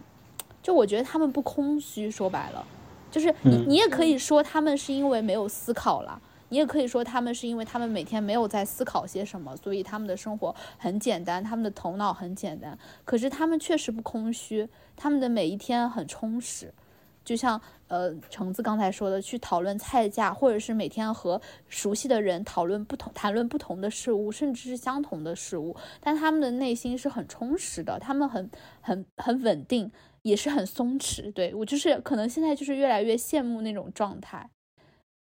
就我觉得他们不空虚。说白了，就是你你也可以说他们是因为没有思考了。你也可以说，他们是因为他们每天没有在思考些什么，所以他们的生活很简单，他们的头脑很简单。可是他们确实不空虚，他们的每一天很充实。就像呃橙子刚才说的，去讨论菜价，或者是每天和熟悉的人讨论不同、谈论不同的事物，甚至是相同的事物，但他们的内心是很充实的，他们很很很稳定，也是很松弛。对我就是可能现在就是越来越羡慕那种状态。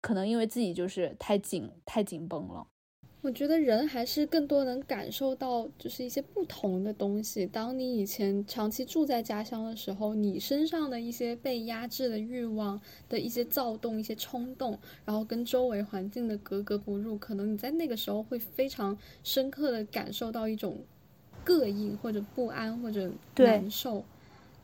可能因为自己就是太紧太紧绷了，我觉得人还是更多能感受到就是一些不同的东西。当你以前长期住在家乡的时候，你身上的一些被压制的欲望的一些躁动、一些冲动，然后跟周围环境的格格不入，可能你在那个时候会非常深刻的感受到一种膈应或者不安或者难受。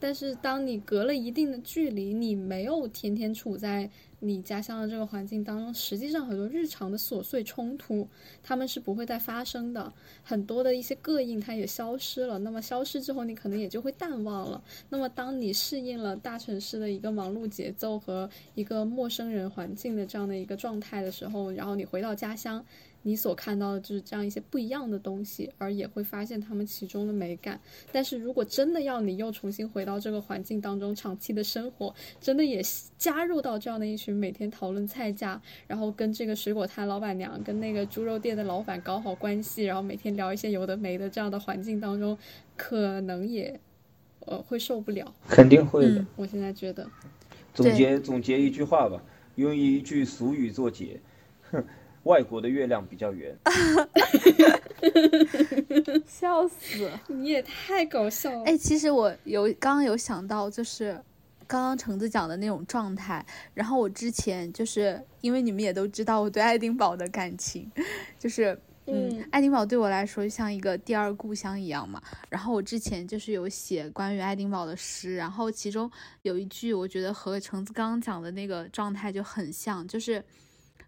但是当你隔了一定的距离，你没有天天处在你家乡的这个环境当中，实际上很多日常的琐碎冲突，他们是不会再发生的。很多的一些膈应它也消失了。那么消失之后，你可能也就会淡忘了。那么当你适应了大城市的一个忙碌节奏和一个陌生人环境的这样的一个状态的时候，然后你回到家乡。你所看到的就是这样一些不一样的东西，而也会发现他们其中的美感。但是如果真的要你又重新回到这个环境当中长期的生活，真的也加入到这样的一群每天讨论菜价，然后跟这个水果摊老板娘、跟那个猪肉店的老板搞好关系，然后每天聊一些有的没的这样的环境当中，可能也呃会受不了。肯定会的。我现在觉得，总结总结一句话吧，用一句俗语作结，哼。外国的月亮比较圆，笑死！你也太搞笑了。哎，其实我有刚刚有想到，就是刚刚橙子讲的那种状态。然后我之前就是因为你们也都知道我对爱丁堡的感情，就是嗯，爱丁堡对我来说就像一个第二故乡一样嘛。然后我之前就是有写关于爱丁堡的诗，然后其中有一句我觉得和橙子刚刚讲的那个状态就很像，就是。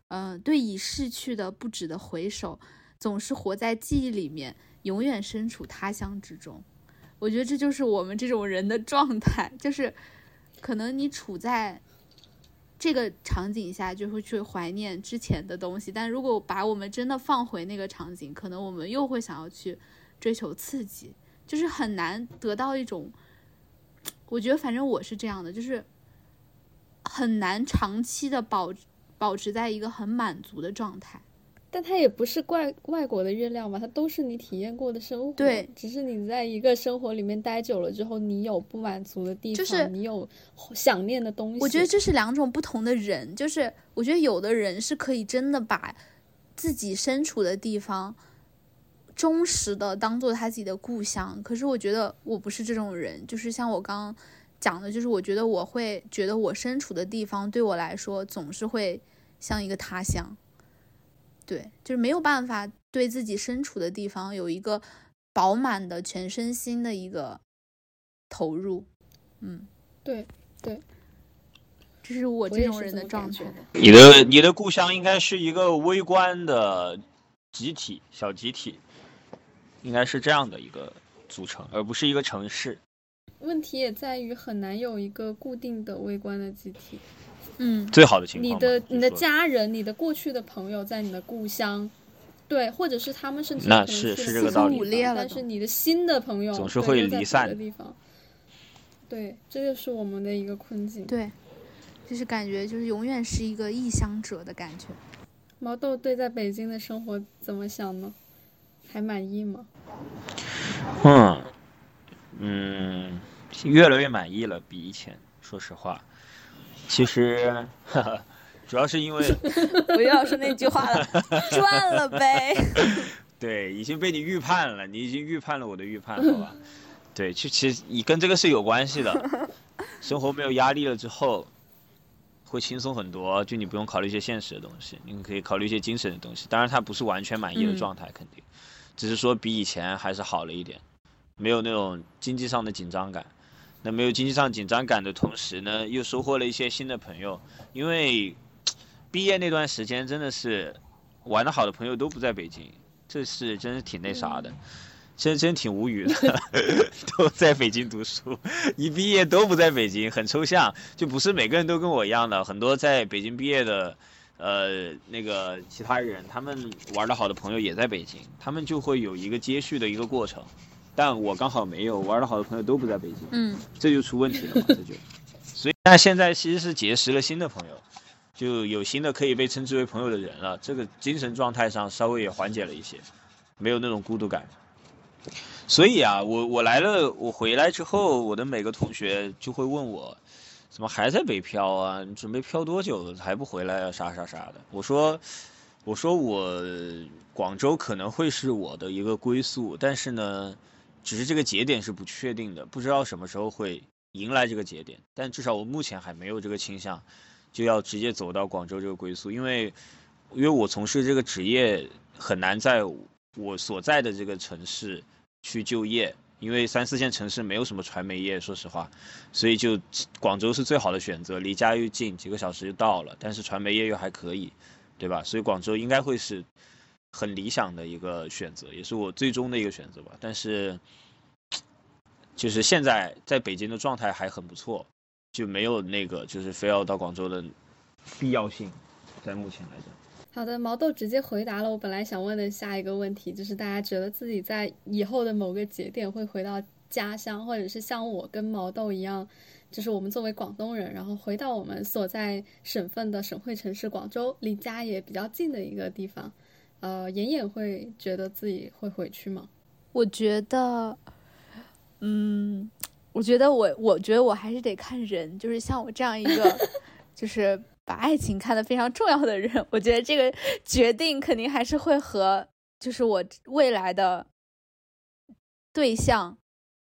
嗯，对已逝去的不止的回首，总是活在记忆里面，永远身处他乡之中。我觉得这就是我们这种人的状态，就是可能你处在这个场景下，就会去怀念之前的东西。但如果把我们真的放回那个场景，可能我们又会想要去追求刺激，就是很难得到一种。我觉得反正我是这样的，就是很难长期的保。保持在一个很满足的状态，但它也不是怪外国的月亮嘛，它都是你体验过的生活。对，只是你在一个生活里面待久了之后，你有不满足的地方，就是你有想念的东西。我觉得这是两种不同的人，就是我觉得有的人是可以真的把自己身处的地方忠实的当做他自己的故乡，可是我觉得我不是这种人，就是像我刚讲的，就是我觉得我会觉得我身处的地方对我来说总是会。像一个他乡，对，就是没有办法对自己身处的地方有一个饱满的全身心的一个投入，嗯，对对，这是我这种人的状态。你的你的故乡应该是一个微观的集体，小集体，应该是这样的一个组成，而不是一个城市。问题也在于很难有一个固定的微观的集体。嗯，最好的情况。你的你的家人，你的过去的朋友在你的故乡，对，或者是他们甚至那是是这个道理。但是你的新的朋友总是会离散的地方。对，这就是我们的一个困境。对，就是感觉就是永远是一个异乡者的感觉。毛豆对在北京的生活怎么想呢？还满意吗？嗯嗯，越来越满意了，比以前，说实话。其实，主要是因为 不要说那句话了，赚了呗。对，已经被你预判了，你已经预判了我的预判，好吧？对，其其实你跟这个是有关系的。生活没有压力了之后，会轻松很多，就你不用考虑一些现实的东西，你可以考虑一些精神的东西。当然，它不是完全满意的状态，肯定，只是说比以前还是好了一点，没有那种经济上的紧张感。那没有经济上紧张感的同时呢，又收获了一些新的朋友。因为毕业那段时间真的是玩的好的朋友都不在北京，这是真是挺那啥的，真真挺无语的，都在北京读书，一毕业都不在北京，很抽象，就不是每个人都跟我一样的，很多在北京毕业的，呃，那个其他人，他们玩的好的朋友也在北京，他们就会有一个接续的一个过程。但我刚好没有玩的好的朋友都不在北京，嗯，这就出问题了嘛，这就，所以那现在其实是结识了新的朋友，就有新的可以被称之为朋友的人了，这个精神状态上稍微也缓解了一些，没有那种孤独感。所以啊，我我来了，我回来之后，我的每个同学就会问我，怎么还在北漂啊？你准备漂多久还不回来啊？啥啥啥的。我说，我说我广州可能会是我的一个归宿，但是呢。只是这个节点是不确定的，不知道什么时候会迎来这个节点。但至少我目前还没有这个倾向，就要直接走到广州这个归宿，因为因为我从事这个职业很难在我所在的这个城市去就业，因为三四线城市没有什么传媒业，说实话，所以就广州是最好的选择，离家又近，几个小时就到了，但是传媒业又还可以，对吧？所以广州应该会是很理想的一个选择，也是我最终的一个选择吧。但是就是现在在北京的状态还很不错，就没有那个就是非要到广州的必要性，在目前来讲。好的，毛豆直接回答了我本来想问的下一个问题，就是大家觉得自己在以后的某个节点会回到家乡，或者是像我跟毛豆一样，就是我们作为广东人，然后回到我们所在省份的省会城市广州，离家也比较近的一个地方。呃，妍妍会觉得自己会回去吗？我觉得，嗯，我觉得我，我觉得我还是得看人，就是像我这样一个，就是。把爱情看得非常重要的人，我觉得这个决定肯定还是会和就是我未来的对象，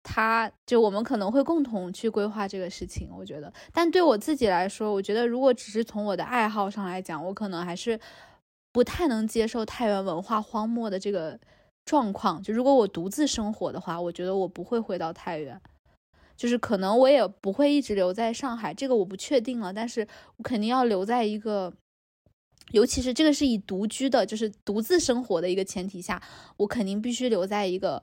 他就我们可能会共同去规划这个事情。我觉得，但对我自己来说，我觉得如果只是从我的爱好上来讲，我可能还是不太能接受太原文化荒漠的这个状况。就如果我独自生活的话，我觉得我不会回到太原。就是可能我也不会一直留在上海，这个我不确定了。但是我肯定要留在一个，尤其是这个是以独居的，就是独自生活的一个前提下，我肯定必须留在一个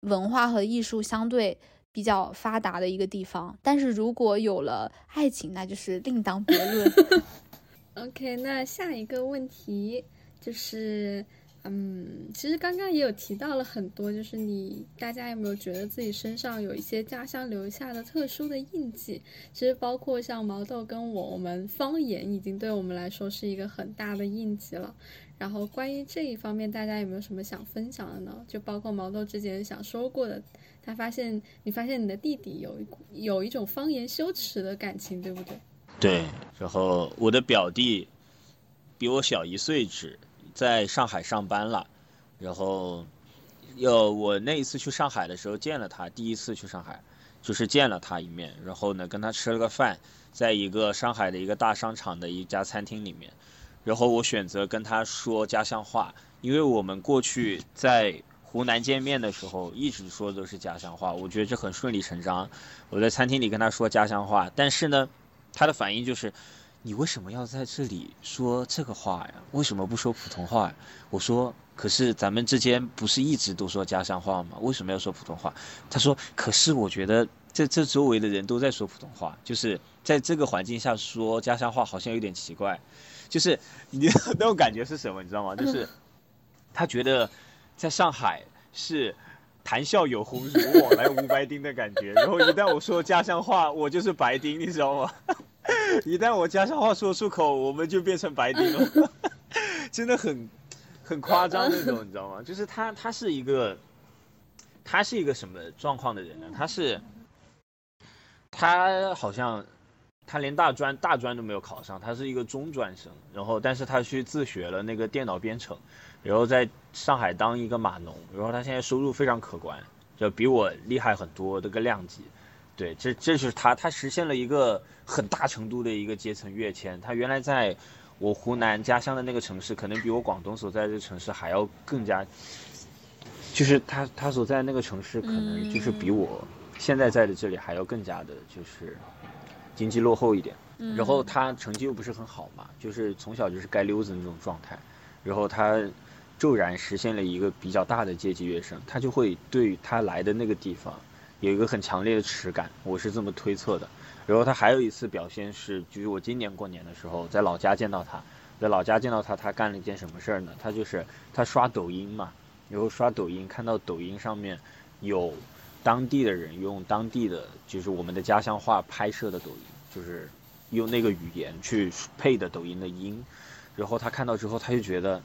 文化和艺术相对比较发达的一个地方。但是如果有了爱情，那就是另当别论。OK，那下一个问题就是。嗯，其实刚刚也有提到了很多，就是你大家有没有觉得自己身上有一些家乡留下的特殊的印记？其实包括像毛豆跟我，我们方言已经对我们来说是一个很大的印记了。然后关于这一方面，大家有没有什么想分享的呢？就包括毛豆之前想说过的，他发现你发现你的弟弟有一股有一种方言羞耻的感情，对不对？对，然后我的表弟比我小一岁只。在上海上班了，然后，要我那一次去上海的时候见了他，第一次去上海，就是见了他一面，然后呢跟他吃了个饭，在一个上海的一个大商场的一家餐厅里面，然后我选择跟他说家乡话，因为我们过去在湖南见面的时候一直说的都是家乡话，我觉得这很顺理成章，我在餐厅里跟他说家乡话，但是呢，他的反应就是。你为什么要在这里说这个话呀？为什么不说普通话？我说，可是咱们之间不是一直都说家乡话吗？为什么要说普通话？他说，可是我觉得这这周围的人都在说普通话，就是在这个环境下说家乡话好像有点奇怪，就是你 那种感觉是什么？你知道吗？就是他觉得在上海是谈笑有鸿儒，往来无白丁的感觉，然后一旦我说家乡话，我就是白丁，你知道吗？一旦我家乡话说出口，我们就变成白丁了，真的很很夸张那种，你知道吗？就是他，他是一个，他是一个什么状况的人呢？他是，他好像他连大专大专都没有考上，他是一个中专生，然后但是他去自学了那个电脑编程，然后在上海当一个码农，然后他现在收入非常可观，就比我厉害很多，这个量级。对，这这就是他，他实现了一个很大程度的一个阶层跃迁。他原来在我湖南家乡的那个城市，可能比我广东所在的城市还要更加，就是他他所在那个城市，可能就是比我现在在的这里还要更加的，就是经济落后一点。然后他成绩又不是很好嘛，就是从小就是街溜子那种状态。然后他骤然实现了一个比较大的阶级跃升，他就会对他来的那个地方。有一个很强烈的耻感，我是这么推测的。然后他还有一次表现是，就是我今年过年的时候在老家见到他，在老家见到他，他干了一件什么事儿呢？他就是他刷抖音嘛，然后刷抖音看到抖音上面有当地的人用当地的就是我们的家乡话拍摄的抖音，就是用那个语言去配的抖音的音，然后他看到之后他就觉得。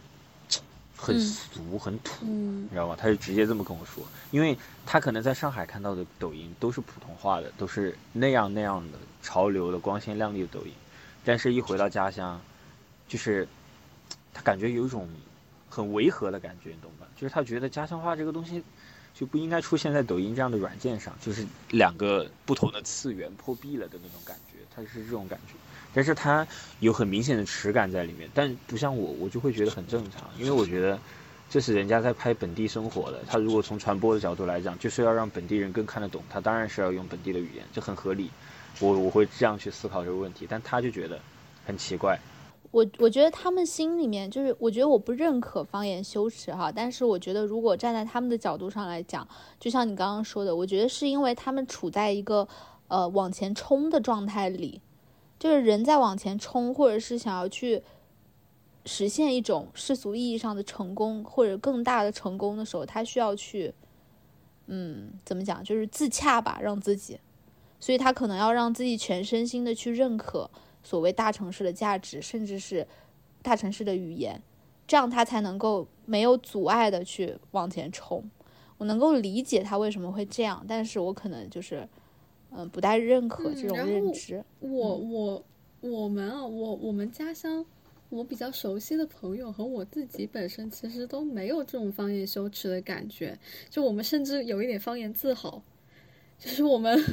很俗很土，你知道吗？他就直接这么跟我说，因为他可能在上海看到的抖音都是普通话的，都是那样那样的潮流的光鲜亮丽的抖音，但是一回到家乡，就是他感觉有一种很违和的感觉，你懂吧？就是他觉得家乡话这个东西就不应该出现在抖音这样的软件上，就是两个不同的次元破壁了的那种感觉，他是这种感觉。但是他有很明显的耻感在里面，但不像我，我就会觉得很正常，因为我觉得这是人家在拍本地生活的。他如果从传播的角度来讲，就是要让本地人更看得懂，他当然是要用本地的语言，这很合理。我我会这样去思考这个问题，但他就觉得很奇怪。我我觉得他们心里面就是，我觉得我不认可方言羞耻哈，但是我觉得如果站在他们的角度上来讲，就像你刚刚说的，我觉得是因为他们处在一个呃往前冲的状态里，就是人在往前冲，或者是想要去实现一种世俗意义上的成功或者更大的成功的时候，他需要去，嗯，怎么讲，就是自洽吧，让自己，所以他可能要让自己全身心的去认可。所谓大城市的价值，甚至是大城市的语言，这样他才能够没有阻碍的去往前冲。我能够理解他为什么会这样，但是我可能就是，嗯，不太认可这种认知。我我我们啊，我我们家乡，我比较熟悉的朋友和我自己本身其实都没有这种方言羞耻的感觉，就我们甚至有一点方言自豪，就是我们。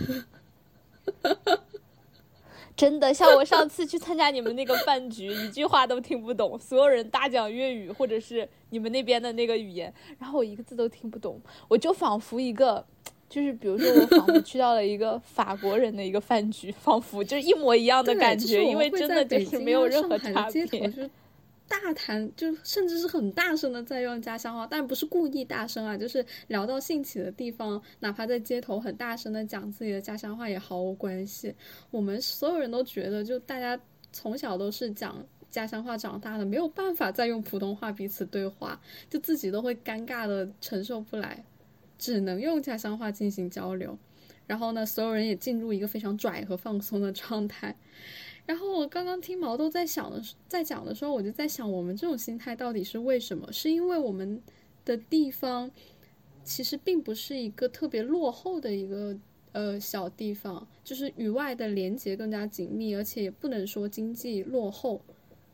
真的，像我上次去参加你们那个饭局，一句话都听不懂，所有人大讲粤语或者是你们那边的那个语言，然后我一个字都听不懂，我就仿佛一个，就是比如说我仿佛去到了一个法国人的一个饭局，仿佛就一模一样的感觉，因为真的就是没有任何差别。大谈就甚至是很大声的在用家乡话，但不是故意大声啊，就是聊到兴起的地方，哪怕在街头很大声的讲自己的家乡话也毫无关系。我们所有人都觉得，就大家从小都是讲家乡话长大的，没有办法再用普通话彼此对话，就自己都会尴尬的承受不来，只能用家乡话进行交流。然后呢，所有人也进入一个非常拽和放松的状态。然后我刚刚听毛豆在想的在讲的时候，我就在想，我们这种心态到底是为什么？是因为我们的地方其实并不是一个特别落后的一个呃小地方，就是与外的连接更加紧密，而且也不能说经济落后，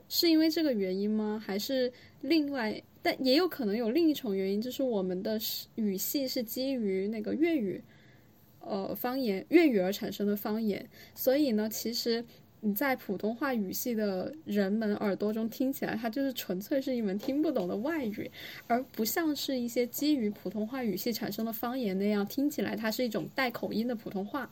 是因为这个原因吗？还是另外？但也有可能有另一种原因，就是我们的语系是基于那个粤语，呃方言粤语而产生的方言，所以呢，其实。你在普通话语系的人们耳朵中听起来，它就是纯粹是一门听不懂的外语，而不像是一些基于普通话语系产生的方言那样听起来它是一种带口音的普通话。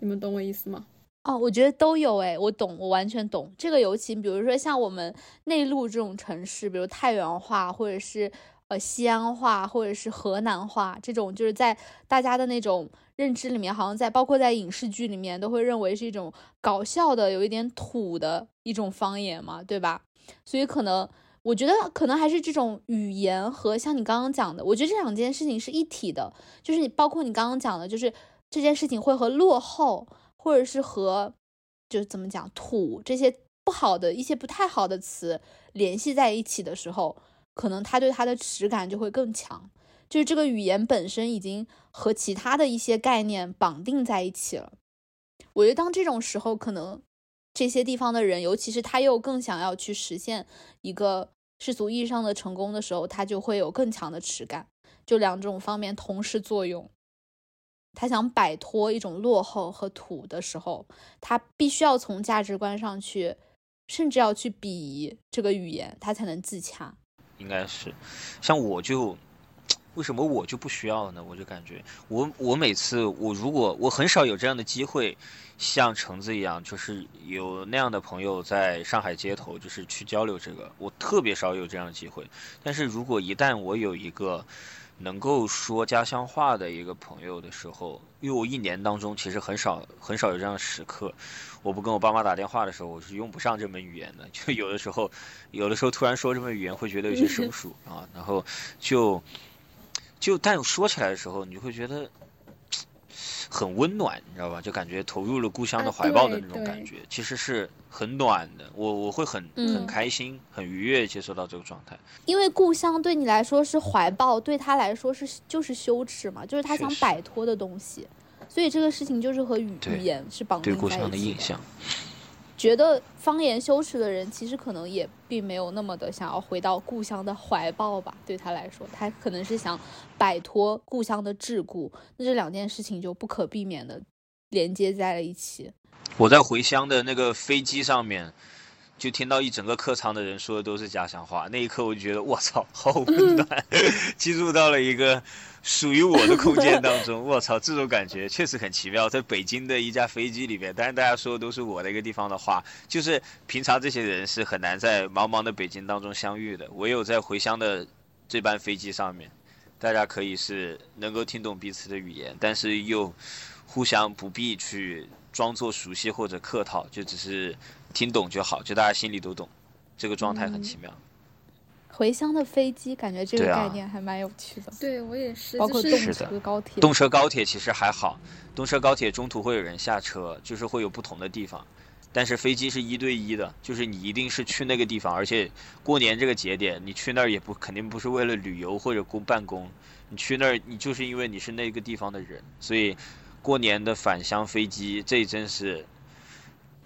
你们懂我意思吗？哦，我觉得都有诶，我懂，我完全懂这个。尤其比如说像我们内陆这种城市，比如太原话，或者是呃西安话，或者是河南话，这种就是在大家的那种。认知里面好像在，包括在影视剧里面，都会认为是一种搞笑的、有一点土的一种方言嘛，对吧？所以可能我觉得可能还是这种语言和像你刚刚讲的，我觉得这两件事情是一体的，就是你包括你刚刚讲的，就是这件事情会和落后，或者是和就是怎么讲土这些不好的一些不太好的词联系在一起的时候，可能他对它的耻感就会更强。就是这个语言本身已经和其他的一些概念绑定在一起了。我觉得当这种时候，可能这些地方的人，尤其是他又更想要去实现一个世俗意义上的成功的时候，他就会有更强的耻感。就两种方面同时作用。他想摆脱一种落后和土的时候，他必须要从价值观上去，甚至要去鄙夷这个语言，他才能自洽。应该是，像我就。为什么我就不需要呢？我就感觉我我每次我如果我很少有这样的机会，像橙子一样，就是有那样的朋友在上海街头，就是去交流这个，我特别少有这样的机会。但是如果一旦我有一个能够说家乡话的一个朋友的时候，因为我一年当中其实很少很少有这样的时刻，我不跟我爸妈打电话的时候，我是用不上这门语言的。就有的时候，有的时候突然说这门语言会觉得有些生疏啊，然后就。就但说起来的时候，你会觉得很温暖，你知道吧？就感觉投入了故乡的怀抱的那种感觉，其实是很暖的。我我会很很开心、很愉悦接受到这个状态。因为故乡对你来说是怀抱，对他来说是就是羞耻嘛，就是他想摆脱的东西。所以这个事情就是和语语言是绑定在一起。对故乡的印象。觉得方言羞耻的人，其实可能也并没有那么的想要回到故乡的怀抱吧。对他来说，他可能是想摆脱故乡的桎梏。那这两件事情就不可避免的连接在了一起。我在回乡的那个飞机上面，就听到一整个客舱的人说的都是家乡话，那一刻我就觉得我操，好温暖，进入到了一个属于我的空间当中。我操，这种感觉确实很奇妙。在北京的一架飞机里面，但是大家说的都是我的一个地方的话，就是平常这些人是很难在茫茫的北京当中相遇的，唯有在回乡的这班飞机上面，大家可以是能够听懂彼此的语言，但是又互相不必去装作熟悉或者客套，就只是。听懂就好，就大家心里都懂，这个状态很奇妙。回乡的飞机，感觉这个概念还蛮有趣的。对我也是，包括动车高铁。动车高铁其实还好，动车高铁中途会有人下车，就是会有不同的地方。但是飞机是一对一的，就是你一定是去那个地方，而且过年这个节点，你去那儿也不肯定不是为了旅游或者公办公，你去那儿你就是因为你是那个地方的人，所以过年的返乡飞机，这真是。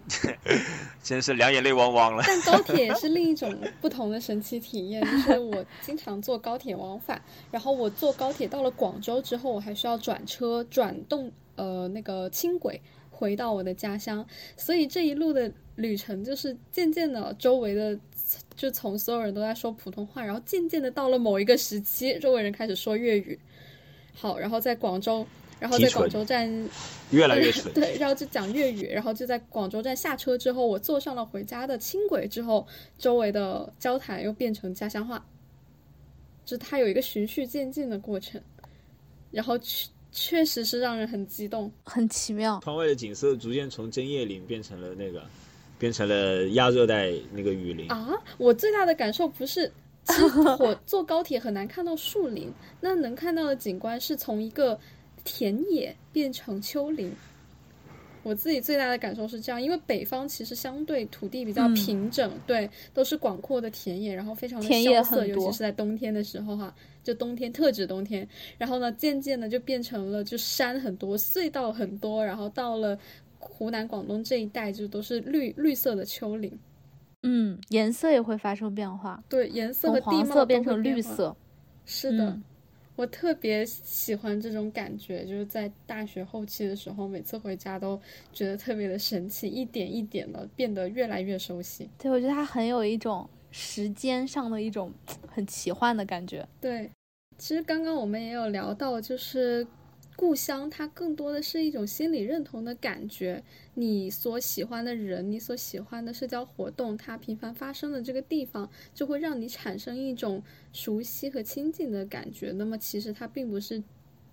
真是两眼泪汪汪了。但高铁是另一种不同的神奇体验，就是我经常坐高铁往返，然后我坐高铁到了广州之后，我还需要转车转动呃那个轻轨回到我的家乡，所以这一路的旅程就是渐渐的周围的就从所有人都在说普通话，然后渐渐的到了某一个时期，周围人开始说粤语。好，然后在广州。然后在广州站，越来越蠢。对，然后就讲粤语，然后就在广州站下车之后，我坐上了回家的轻轨之后，周围的交谈又变成家乡话，就它有一个循序渐进的过程，然后确确实是让人很激动，很奇妙。窗外的景色逐渐从针叶林变成了那个，变成了亚热带那个雨林啊！我最大的感受不是，其实我 坐高铁很难看到树林，那能看到的景观是从一个。田野变成丘陵，我自己最大的感受是这样，因为北方其实相对土地比较平整，对，都是广阔的田野，然后非常的萧瑟，尤其是在冬天的时候哈，就冬天特指冬天，然后呢，渐渐的就变成了就山很多，隧道很多，然后到了湖南、广东这一带就都是绿绿色的丘陵，嗯，颜色也会发生变化，对，颜色和地色变成绿色，是。的。我特别喜欢这种感觉，就是在大学后期的时候，每次回家都觉得特别的神奇，一点一点的变得越来越熟悉。对，我觉得它很有一种时间上的一种很奇幻的感觉。对，其实刚刚我们也有聊到，就是。故乡，它更多的是一种心理认同的感觉。你所喜欢的人，你所喜欢的社交活动，它频繁发生的这个地方，就会让你产生一种熟悉和亲近的感觉。那么，其实它并不是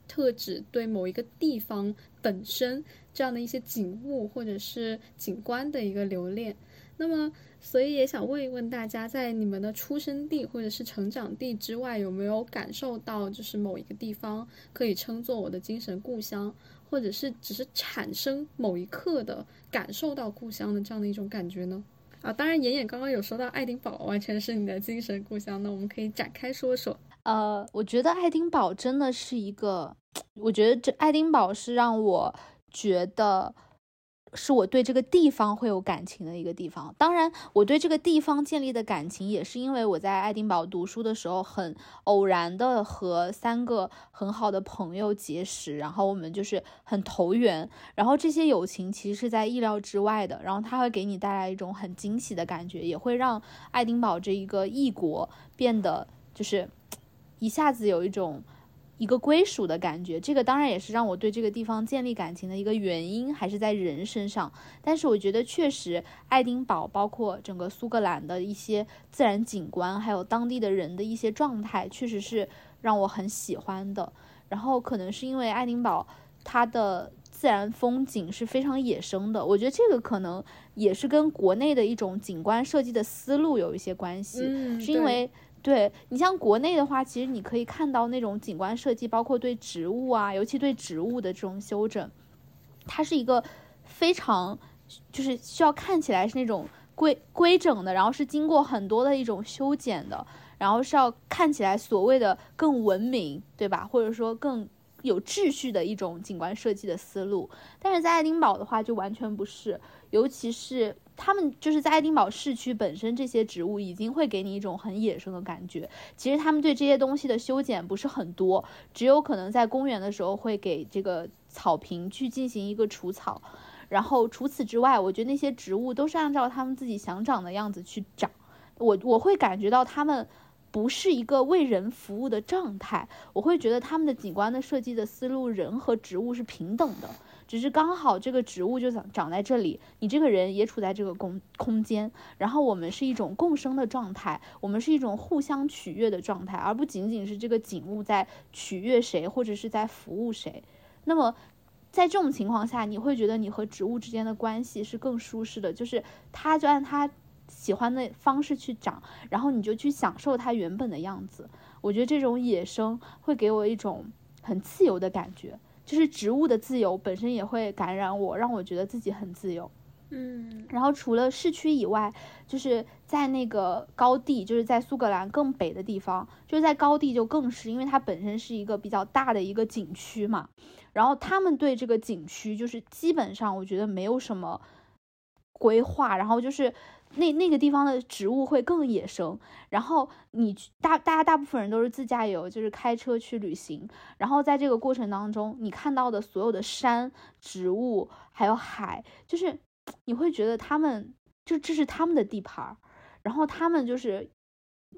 特指对某一个地方本身这样的一些景物或者是景观的一个留恋。那么。所以也想问一问大家，在你们的出生地或者是成长地之外，有没有感受到就是某一个地方可以称作我的精神故乡，或者是只是产生某一刻的感受到故乡的这样的一种感觉呢？啊，当然，妍妍刚刚有说到爱丁堡完全是你的精神故乡，那我们可以展开说说。呃，我觉得爱丁堡真的是一个，我觉得这爱丁堡是让我觉得。是我对这个地方会有感情的一个地方。当然，我对这个地方建立的感情也是因为我在爱丁堡读书的时候，很偶然的和三个很好的朋友结识，然后我们就是很投缘。然后这些友情其实是在意料之外的，然后它会给你带来一种很惊喜的感觉，也会让爱丁堡这一个异国变得就是一下子有一种。一个归属的感觉，这个当然也是让我对这个地方建立感情的一个原因，还是在人身上。但是我觉得确实，爱丁堡包括整个苏格兰的一些自然景观，还有当地的人的一些状态，确实是让我很喜欢的。然后可能是因为爱丁堡它的自然风景是非常野生的，我觉得这个可能也是跟国内的一种景观设计的思路有一些关系，是因为。对你像国内的话，其实你可以看到那种景观设计，包括对植物啊，尤其对植物的这种修整，它是一个非常就是需要看起来是那种规规整的，然后是经过很多的一种修剪的，然后是要看起来所谓的更文明，对吧？或者说更有秩序的一种景观设计的思路。但是在爱丁堡的话，就完全不是，尤其是。他们就是在爱丁堡市区本身，这些植物已经会给你一种很野生的感觉。其实他们对这些东西的修剪不是很多，只有可能在公园的时候会给这个草坪去进行一个除草。然后除此之外，我觉得那些植物都是按照他们自己想长的样子去长，我我会感觉到他们不是一个为人服务的状态，我会觉得他们的景观的设计的思路，人和植物是平等的。只是刚好这个植物就长长在这里，你这个人也处在这个空空间，然后我们是一种共生的状态，我们是一种互相取悦的状态，而不仅仅是这个景物在取悦谁或者是在服务谁。那么，在这种情况下，你会觉得你和植物之间的关系是更舒适的，就是它就按它喜欢的方式去长，然后你就去享受它原本的样子。我觉得这种野生会给我一种很自由的感觉。就是植物的自由本身也会感染我，让我觉得自己很自由。嗯，然后除了市区以外，就是在那个高地，就是在苏格兰更北的地方，就是在高地就更是，因为它本身是一个比较大的一个景区嘛。然后他们对这个景区就是基本上我觉得没有什么规划，然后就是。那那个地方的植物会更野生，然后你大大家大部分人都是自驾游，就是开车去旅行，然后在这个过程当中，你看到的所有的山、植物还有海，就是你会觉得他们就这是他们的地盘，然后他们就是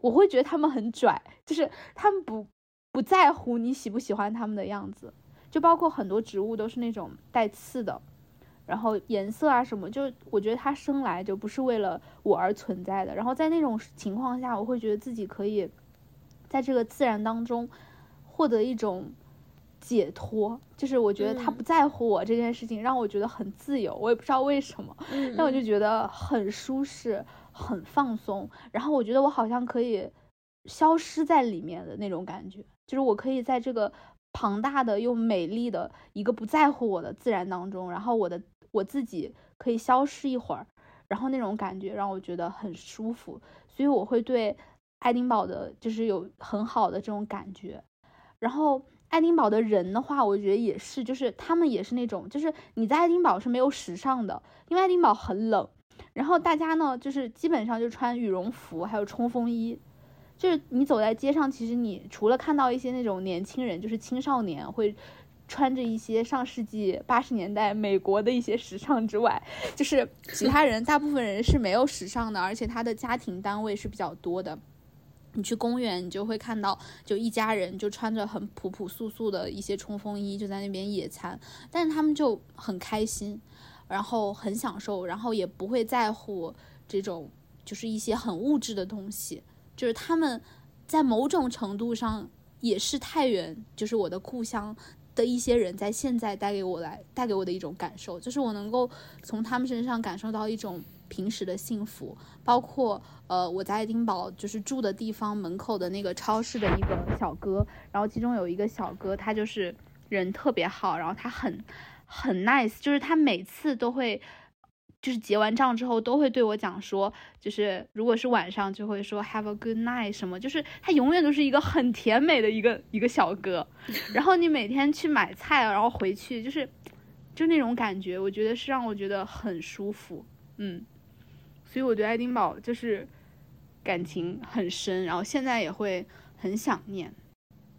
我会觉得他们很拽，就是他们不不在乎你喜不喜欢他们的样子，就包括很多植物都是那种带刺的。然后颜色啊什么，就我觉得它生来就不是为了我而存在的。然后在那种情况下，我会觉得自己可以在这个自然当中获得一种解脱，就是我觉得他不在乎我这件事情，让我觉得很自由。我也不知道为什么，但我就觉得很舒适、很放松。然后我觉得我好像可以消失在里面的那种感觉，就是我可以在这个庞大的又美丽的一个不在乎我的自然当中，然后我的。我自己可以消失一会儿，然后那种感觉让我觉得很舒服，所以我会对爱丁堡的就是有很好的这种感觉。然后爱丁堡的人的话，我觉得也是，就是他们也是那种，就是你在爱丁堡是没有时尚的，因为爱丁堡很冷，然后大家呢就是基本上就穿羽绒服，还有冲锋衣，就是你走在街上，其实你除了看到一些那种年轻人，就是青少年会。穿着一些上世纪八十年代美国的一些时尚之外，就是其他人大部分人是没有时尚的，而且他的家庭单位是比较多的。你去公园，你就会看到，就一家人就穿着很朴朴素素的一些冲锋衣，就在那边野餐，但是他们就很开心，然后很享受，然后也不会在乎这种就是一些很物质的东西，就是他们在某种程度上也是太原，就是我的故乡。的一些人在现在带给我来带给我的一种感受，就是我能够从他们身上感受到一种平时的幸福，包括呃我在爱丁堡就是住的地方门口的那个超市的一个小哥，然后其中有一个小哥他就是人特别好，然后他很很 nice，就是他每次都会。就是结完账之后都会对我讲说，就是如果是晚上就会说 have a good night 什么，就是他永远都是一个很甜美的一个一个小哥。然后你每天去买菜，然后回去就是就那种感觉，我觉得是让我觉得很舒服，嗯。所以我对爱丁堡就是感情很深，然后现在也会很想念。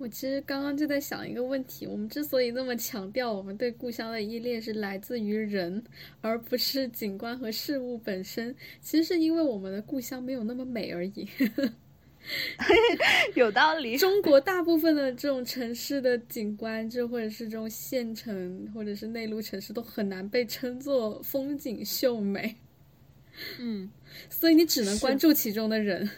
我其实刚刚就在想一个问题：我们之所以那么强调我们对故乡的依恋是来自于人，而不是景观和事物本身，其实是因为我们的故乡没有那么美而已。有道理。中国大部分的这种城市的景观，就或者是这种县城或者是内陆城市，都很难被称作风景秀美。嗯，所以你只能关注其中的人。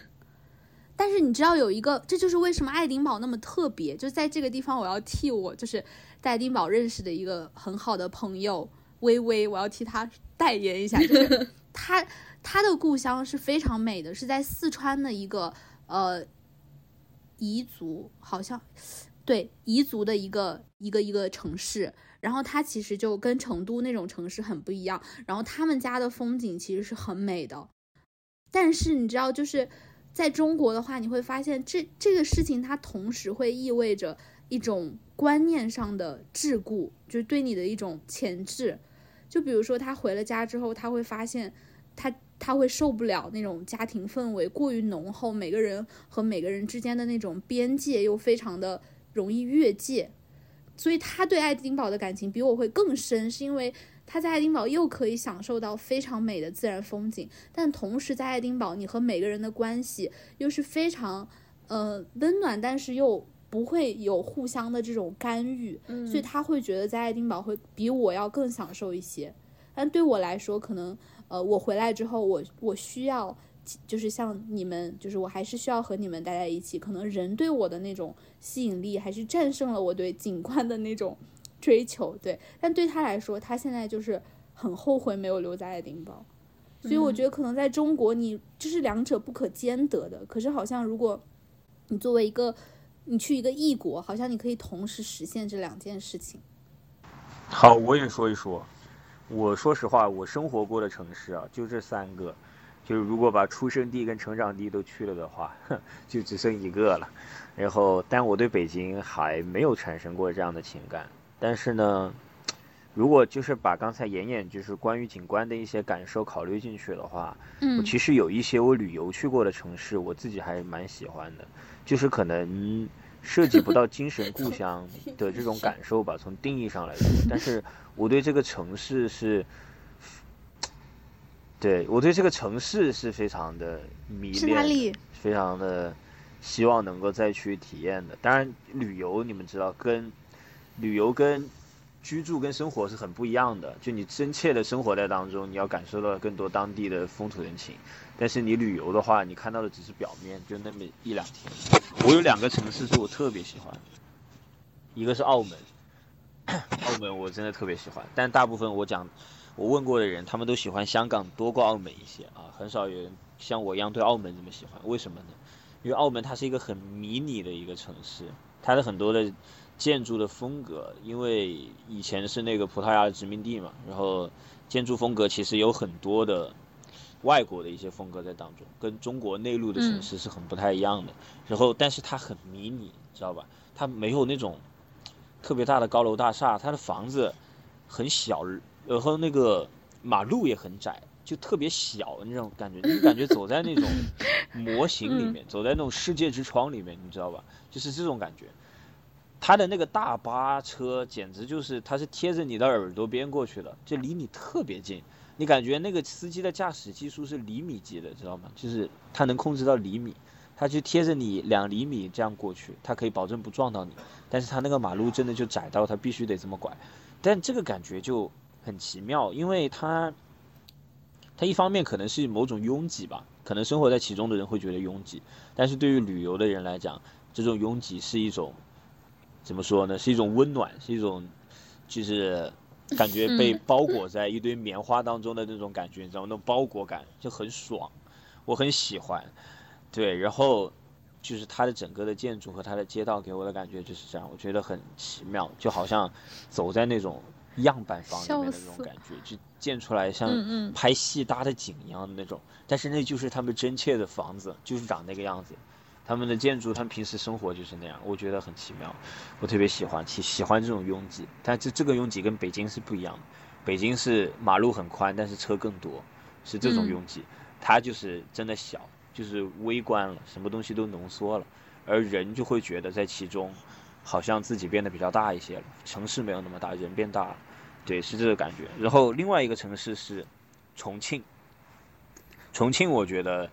但是你知道有一个，这就是为什么爱丁堡那么特别。就在这个地方，我要替我就是在爱丁堡认识的一个很好的朋友微微，我要替他代言一下。就是 他他的故乡是非常美的，是在四川的一个呃彝族，好像对彝族的一个一个一个城市。然后它其实就跟成都那种城市很不一样。然后他们家的风景其实是很美的，但是你知道就是。在中国的话，你会发现这这个事情，它同时会意味着一种观念上的桎梏，就是对你的一种钳制。就比如说，他回了家之后，他会发现，他他会受不了那种家庭氛围过于浓厚，每个人和每个人之间的那种边界又非常的容易越界。所以他对爱丁堡的感情比我会更深，是因为他在爱丁堡又可以享受到非常美的自然风景，但同时在爱丁堡，你和每个人的关系又是非常呃温暖，但是又不会有互相的这种干预，所以他会觉得在爱丁堡会比我要更享受一些。但对我来说，可能呃我回来之后，我我需要就是像你们，就是我还是需要和你们待在一起，可能人对我的那种吸引力还是战胜了我对景观的那种。追求对，但对他来说，他现在就是很后悔没有留在爱丁堡，所以我觉得可能在中国，你就是两者不可兼得的。可是好像如果你作为一个你去一个异国，好像你可以同时实现这两件事情。好，我也说一说。我说实话，我生活过的城市啊，就这三个，就是如果把出生地跟成长地都去了的话，就只剩一个了。然后，但我对北京还没有产生过这样的情感。但是呢，如果就是把刚才妍妍就是关于景观的一些感受考虑进去的话，嗯，我其实有一些我旅游去过的城市，我自己还蛮喜欢的，就是可能涉及不到精神故乡 的这种感受吧，从定义上来说，但是 我对这个城市是，对我对这个城市是非常的迷恋，非常的希望能够再去体验的。当然，旅游你们知道跟。旅游跟居住跟生活是很不一样的，就你真切的生活在当中，你要感受到更多当地的风土人情。但是你旅游的话，你看到的只是表面，就那么一两天。我有两个城市是我特别喜欢，一个是澳门，澳门我真的特别喜欢。但大部分我讲，我问过的人，他们都喜欢香港多过澳门一些啊，很少有人像我一样对澳门这么喜欢。为什么呢？因为澳门它是一个很迷你的一个城市，它的很多的。建筑的风格，因为以前是那个葡萄牙的殖民地嘛，然后建筑风格其实有很多的外国的一些风格在当中，跟中国内陆的城市是很不太一样的。然后，但是它很迷你，知道吧？它没有那种特别大的高楼大厦，它的房子很小，然后那个马路也很窄，就特别小那种感觉，你感觉走在那种模型里面，走在那种世界之窗里面，你知道吧？就是这种感觉。他的那个大巴车简直就是，他是贴着你的耳朵边过去的，就离你特别近，你感觉那个司机的驾驶技术是厘米级的，知道吗？就是他能控制到厘米，他就贴着你两厘米这样过去，他可以保证不撞到你。但是他那个马路真的就窄到他必须得这么拐，但这个感觉就很奇妙，因为他，他一方面可能是某种拥挤吧，可能生活在其中的人会觉得拥挤，但是对于旅游的人来讲，这种拥挤是一种。怎么说呢？是一种温暖，是一种，就是感觉被包裹在一堆棉花当中的那种感觉，你知道吗？那种包裹感就很爽，我很喜欢。对，然后就是它的整个的建筑和它的街道给我的感觉就是这样，我觉得很奇妙，就好像走在那种样板房里面的那种感觉，就建出来像拍戏搭的景一样的那种。但是那就是他们真切的房子，就是长那个样子。他们的建筑，他们平时生活就是那样，我觉得很奇妙，我特别喜欢，喜喜欢这种拥挤。但这这个拥挤跟北京是不一样的，北京是马路很宽，但是车更多，是这种拥挤。它就是真的小，就是微观了，什么东西都浓缩了，而人就会觉得在其中，好像自己变得比较大一些了。城市没有那么大，人变大了，对，是这个感觉。然后另外一个城市是重庆，重庆我觉得。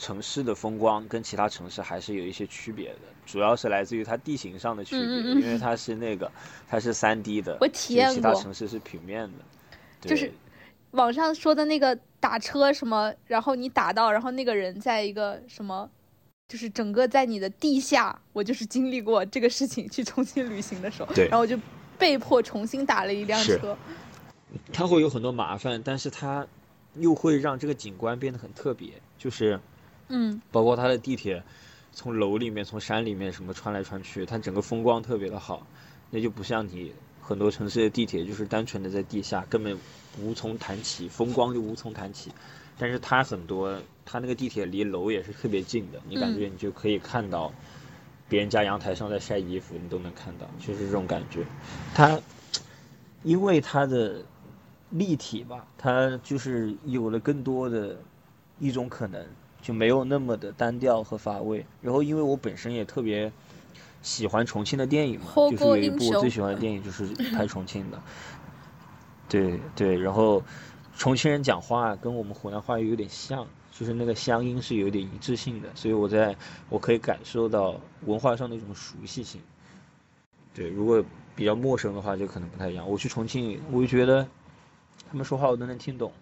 城市的风光跟其他城市还是有一些区别的，主要是来自于它地形上的区别，因为它是那个它是三 D 的，我体验过，其他城市是平面的，就是网上说的那个打车什么，然后你打到，然后那个人在一个什么，就是整个在你的地下，我就是经历过这个事情，去重庆旅行的时候，对，然后我就被迫重新打了一辆车，它会有很多麻烦，但是它又会让这个景观变得很特别，就是。嗯，包括它的地铁，从楼里面、从山里面什么穿来穿去，它整个风光特别的好，那就不像你很多城市的地铁就是单纯的在地下，根本无从谈起，风光就无从谈起。但是它很多，它那个地铁离楼也是特别近的，你感觉你就可以看到别人家阳台上在晒衣服，你都能看到，就是这种感觉。它因为它的立体吧，它就是有了更多的一种可能。就没有那么的单调和乏味。然后，因为我本身也特别喜欢重庆的电影嘛，就是有一部我最喜欢的电影就是拍重庆的。对对，然后重庆人讲话跟我们湖南话有点像，就是那个乡音是有点一致性的，所以我在我可以感受到文化上的一种熟悉性。对，如果比较陌生的话，就可能不太一样。我去重庆，我就觉得他们说话我都能听懂。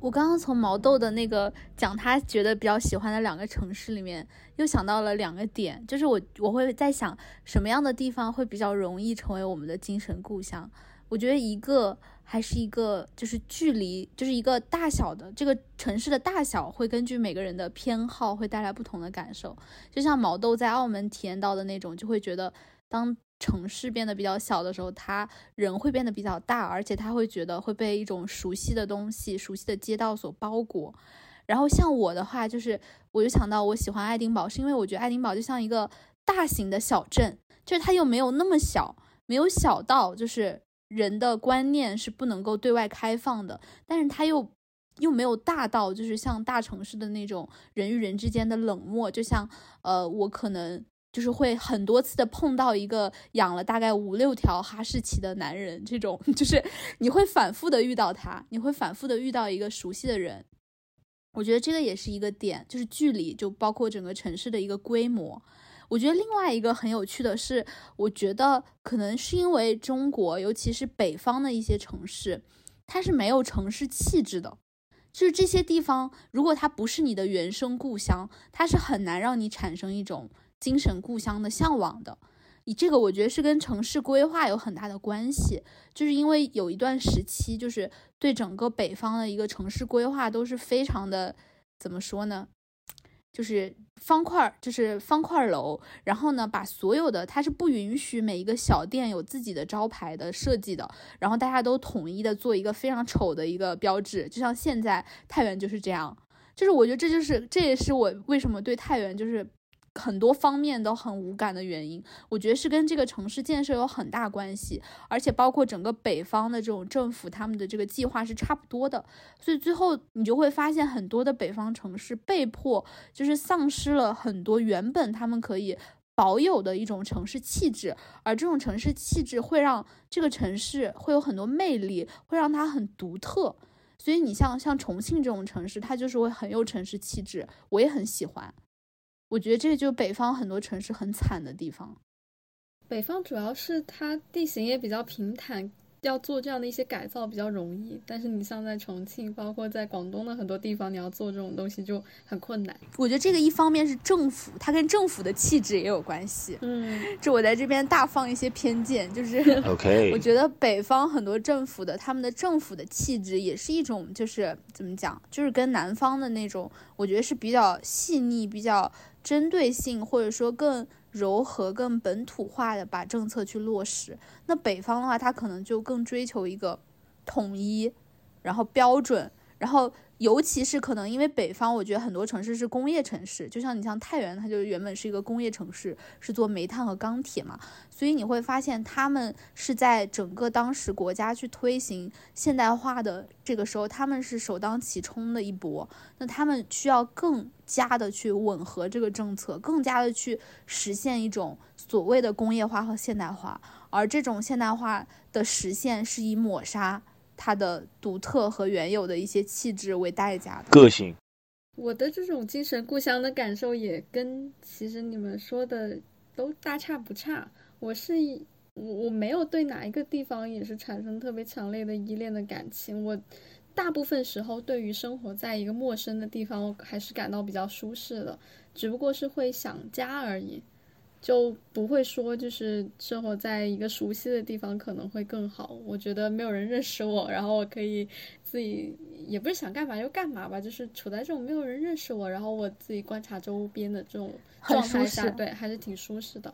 我刚刚从毛豆的那个讲他觉得比较喜欢的两个城市里面，又想到了两个点，就是我我会在想什么样的地方会比较容易成为我们的精神故乡。我觉得一个还是一个就是距离，就是一个大小的这个城市的大小会根据每个人的偏好会带来不同的感受。就像毛豆在澳门体验到的那种，就会觉得当。城市变得比较小的时候，他人会变得比较大，而且他会觉得会被一种熟悉的东西、熟悉的街道所包裹。然后像我的话，就是我就想到我喜欢爱丁堡，是因为我觉得爱丁堡就像一个大型的小镇，就是它又没有那么小，没有小到就是人的观念是不能够对外开放的，但是它又又没有大到就是像大城市的那种人与人之间的冷漠，就像呃，我可能。就是会很多次的碰到一个养了大概五六条哈士奇的男人，这种 就是你会反复的遇到他，你会反复的遇到一个熟悉的人。我觉得这个也是一个点，就是距离，就包括整个城市的一个规模。我觉得另外一个很有趣的是，我觉得可能是因为中国，尤其是北方的一些城市，它是没有城市气质的，就是这些地方，如果它不是你的原生故乡，它是很难让你产生一种。精神故乡的向往的，你这个我觉得是跟城市规划有很大的关系，就是因为有一段时期，就是对整个北方的一个城市规划都是非常的，怎么说呢？就是方块，就是方块楼，然后呢，把所有的它是不允许每一个小店有自己的招牌的设计的，然后大家都统一的做一个非常丑的一个标志，就像现在太原就是这样，就是我觉得这就是这也是我为什么对太原就是。很多方面都很无感的原因，我觉得是跟这个城市建设有很大关系，而且包括整个北方的这种政府，他们的这个计划是差不多的，所以最后你就会发现很多的北方城市被迫就是丧失了很多原本他们可以保有的一种城市气质，而这种城市气质会让这个城市会有很多魅力，会让它很独特。所以你像像重庆这种城市，它就是会很有城市气质，我也很喜欢。我觉得这就北方很多城市很惨的地方。北方主要是它地形也比较平坦。要做这样的一些改造比较容易，但是你像在重庆，包括在广东的很多地方，你要做这种东西就很困难。我觉得这个一方面是政府，它跟政府的气质也有关系。嗯，这我在这边大放一些偏见，就是 OK。我觉得北方很多政府的他们的政府的气质也是一种，就是怎么讲，就是跟南方的那种，我觉得是比较细腻、比较针对性，或者说更。柔和、更本土化的把政策去落实，那北方的话，它可能就更追求一个统一，然后标准，然后。尤其是可能因为北方，我觉得很多城市是工业城市，就像你像太原，它就原本是一个工业城市，是做煤炭和钢铁嘛，所以你会发现他们是在整个当时国家去推行现代化的这个时候，他们是首当其冲的一波。那他们需要更加的去吻合这个政策，更加的去实现一种所谓的工业化和现代化，而这种现代化的实现是以抹杀。它的独特和原有的一些气质为代价的个性，我的这种精神故乡的感受也跟其实你们说的都大差不差。我是我我没有对哪一个地方也是产生特别强烈的依恋的感情。我大部分时候对于生活在一个陌生的地方我还是感到比较舒适的，只不过是会想家而已。就不会说，就是生活在一个熟悉的地方可能会更好。我觉得没有人认识我，然后我可以自己也不是想干嘛就干嘛吧，就是处在这种没有人认识我，然后我自己观察周边的这种状态下，对，还是挺舒适的。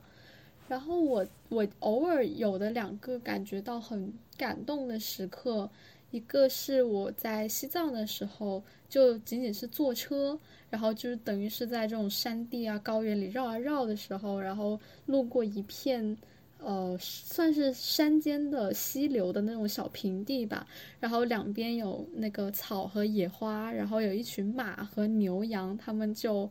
然后我我偶尔有的两个感觉到很感动的时刻，一个是我在西藏的时候，就仅仅是坐车。然后就是等于是在这种山地啊、高原里绕啊绕的时候，然后路过一片，呃，算是山间的溪流的那种小平地吧。然后两边有那个草和野花，然后有一群马和牛羊，他们就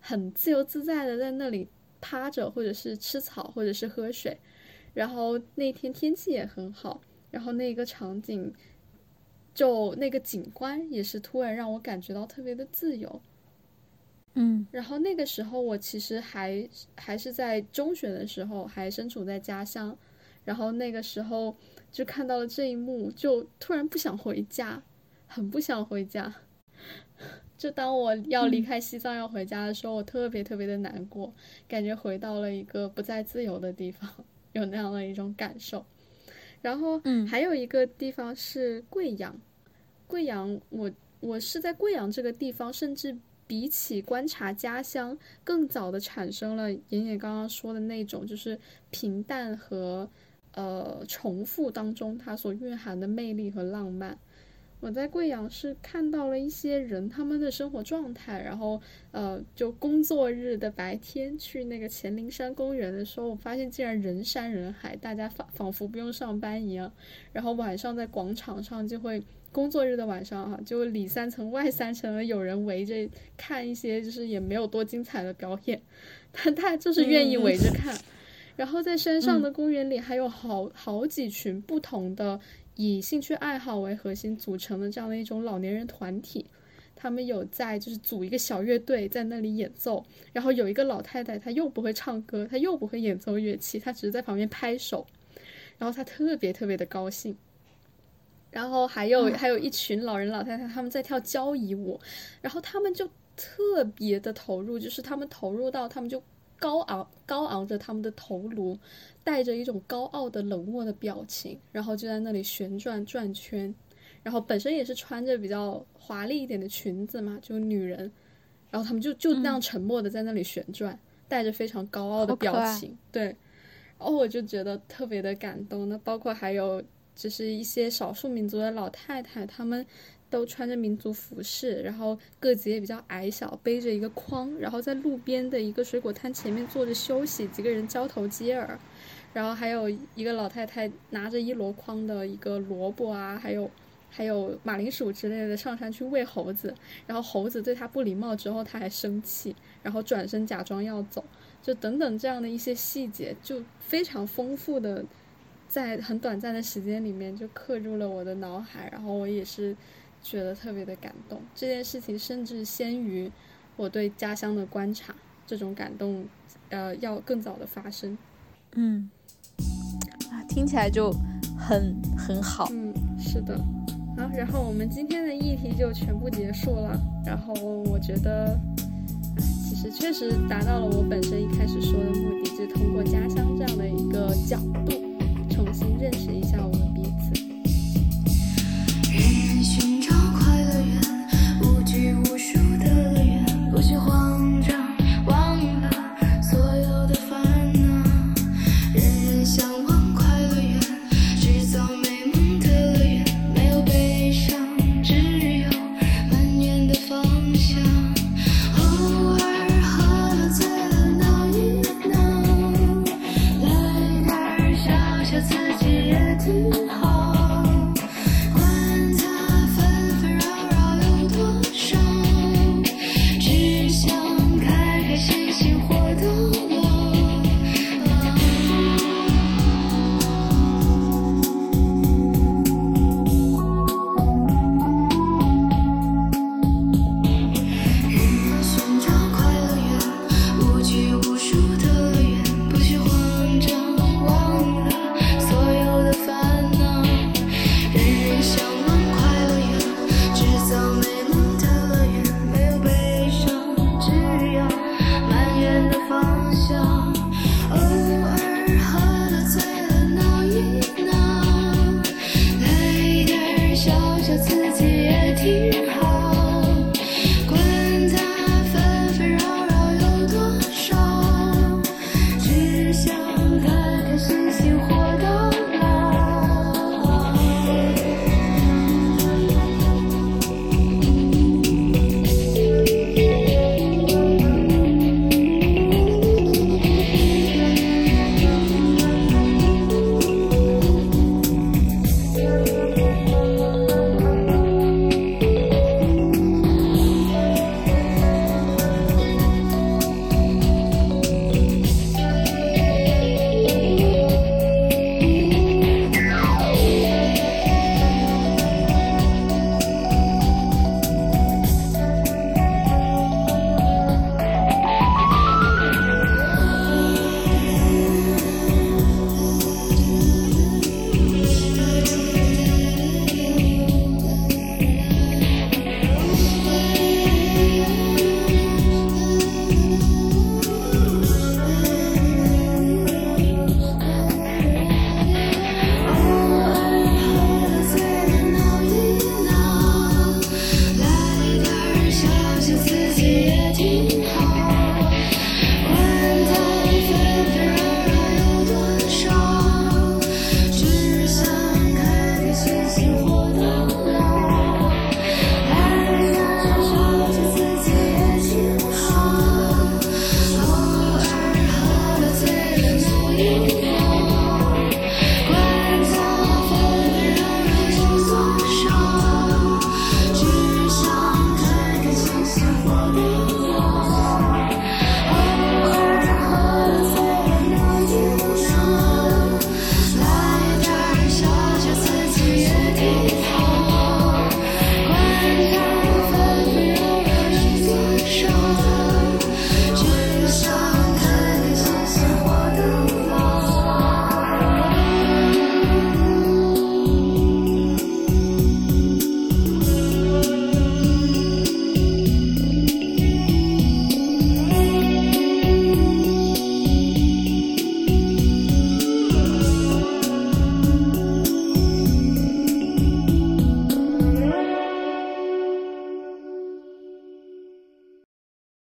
很自由自在的在那里趴着，或者是吃草，或者是喝水。然后那天天气也很好，然后那个场景。就那个景观也是突然让我感觉到特别的自由。嗯，然后那个时候我其实还还是在中学的时候，还身处在家乡，然后那个时候就看到了这一幕，就突然不想回家，很不想回家。就当我要离开西藏要回家的时候，我特别特别的难过，感觉回到了一个不再自由的地方，有那样的一种感受。然后，嗯还有一个地方是贵阳，贵阳，我我是在贵阳这个地方，甚至比起观察家乡，更早的产生了妍妍刚刚说的那种，就是平淡和呃重复当中它所蕴含的魅力和浪漫。我在贵阳是看到了一些人他们的生活状态，然后呃，就工作日的白天去那个黔灵山公园的时候，我发现竟然人山人海，大家仿仿佛不用上班一样。然后晚上在广场上就会，工作日的晚上啊、就里三层外三层的有人围着看一些就是也没有多精彩的表演，但他就是愿意围着看。然后在山上的公园里还有好好几群不同的以兴趣爱好为核心组成的这样的一种老年人团体。他们有在就是组一个小乐队在那里演奏，然后有一个老太太，她又不会唱歌，她又不会演奏乐器，她只是在旁边拍手，然后她特别特别的高兴。然后还有、还有一群老人老太太，他们在跳交谊舞，然后他们就特别的投入，就是他们投入到他们就高昂高昂着他们的头颅，带着一种高傲的冷漠的表情，然后就在那里旋转转圈，然后本身也是穿着比较华丽一点的裙子嘛，就女人，然后他们就就那样沉默的在那里旋转，带着非常高傲的表情，对，然后我就觉得特别的感动。那包括还有就是一些少数民族的老太太，她们都穿着民族服饰，然后个子也比较矮小，背着一个筐，然后在路边的一个水果摊前面坐着休息，几个人交头接耳。然后还有一个老太太拿着一箩筐的一个萝卜啊，还有还有马铃薯之类的上山去喂猴子，然后猴子对她不礼貌之后，她还生气，然后转身假装要走，就等等这样的一些细节，就非常丰富的，在很短暂的时间里面就刻入了我的脑海，然后我也是觉得特别的感动。这件事情甚至先于我对家乡的观察，这种感动，呃，要更早的发生。嗯，啊，听起来就很很好。嗯，是的。好，然后我们今天的议题就全部结束了。然后我觉得，哎其实确实达到了我本身一开始说的目的，就是通过家乡这样的一个角度，重新认识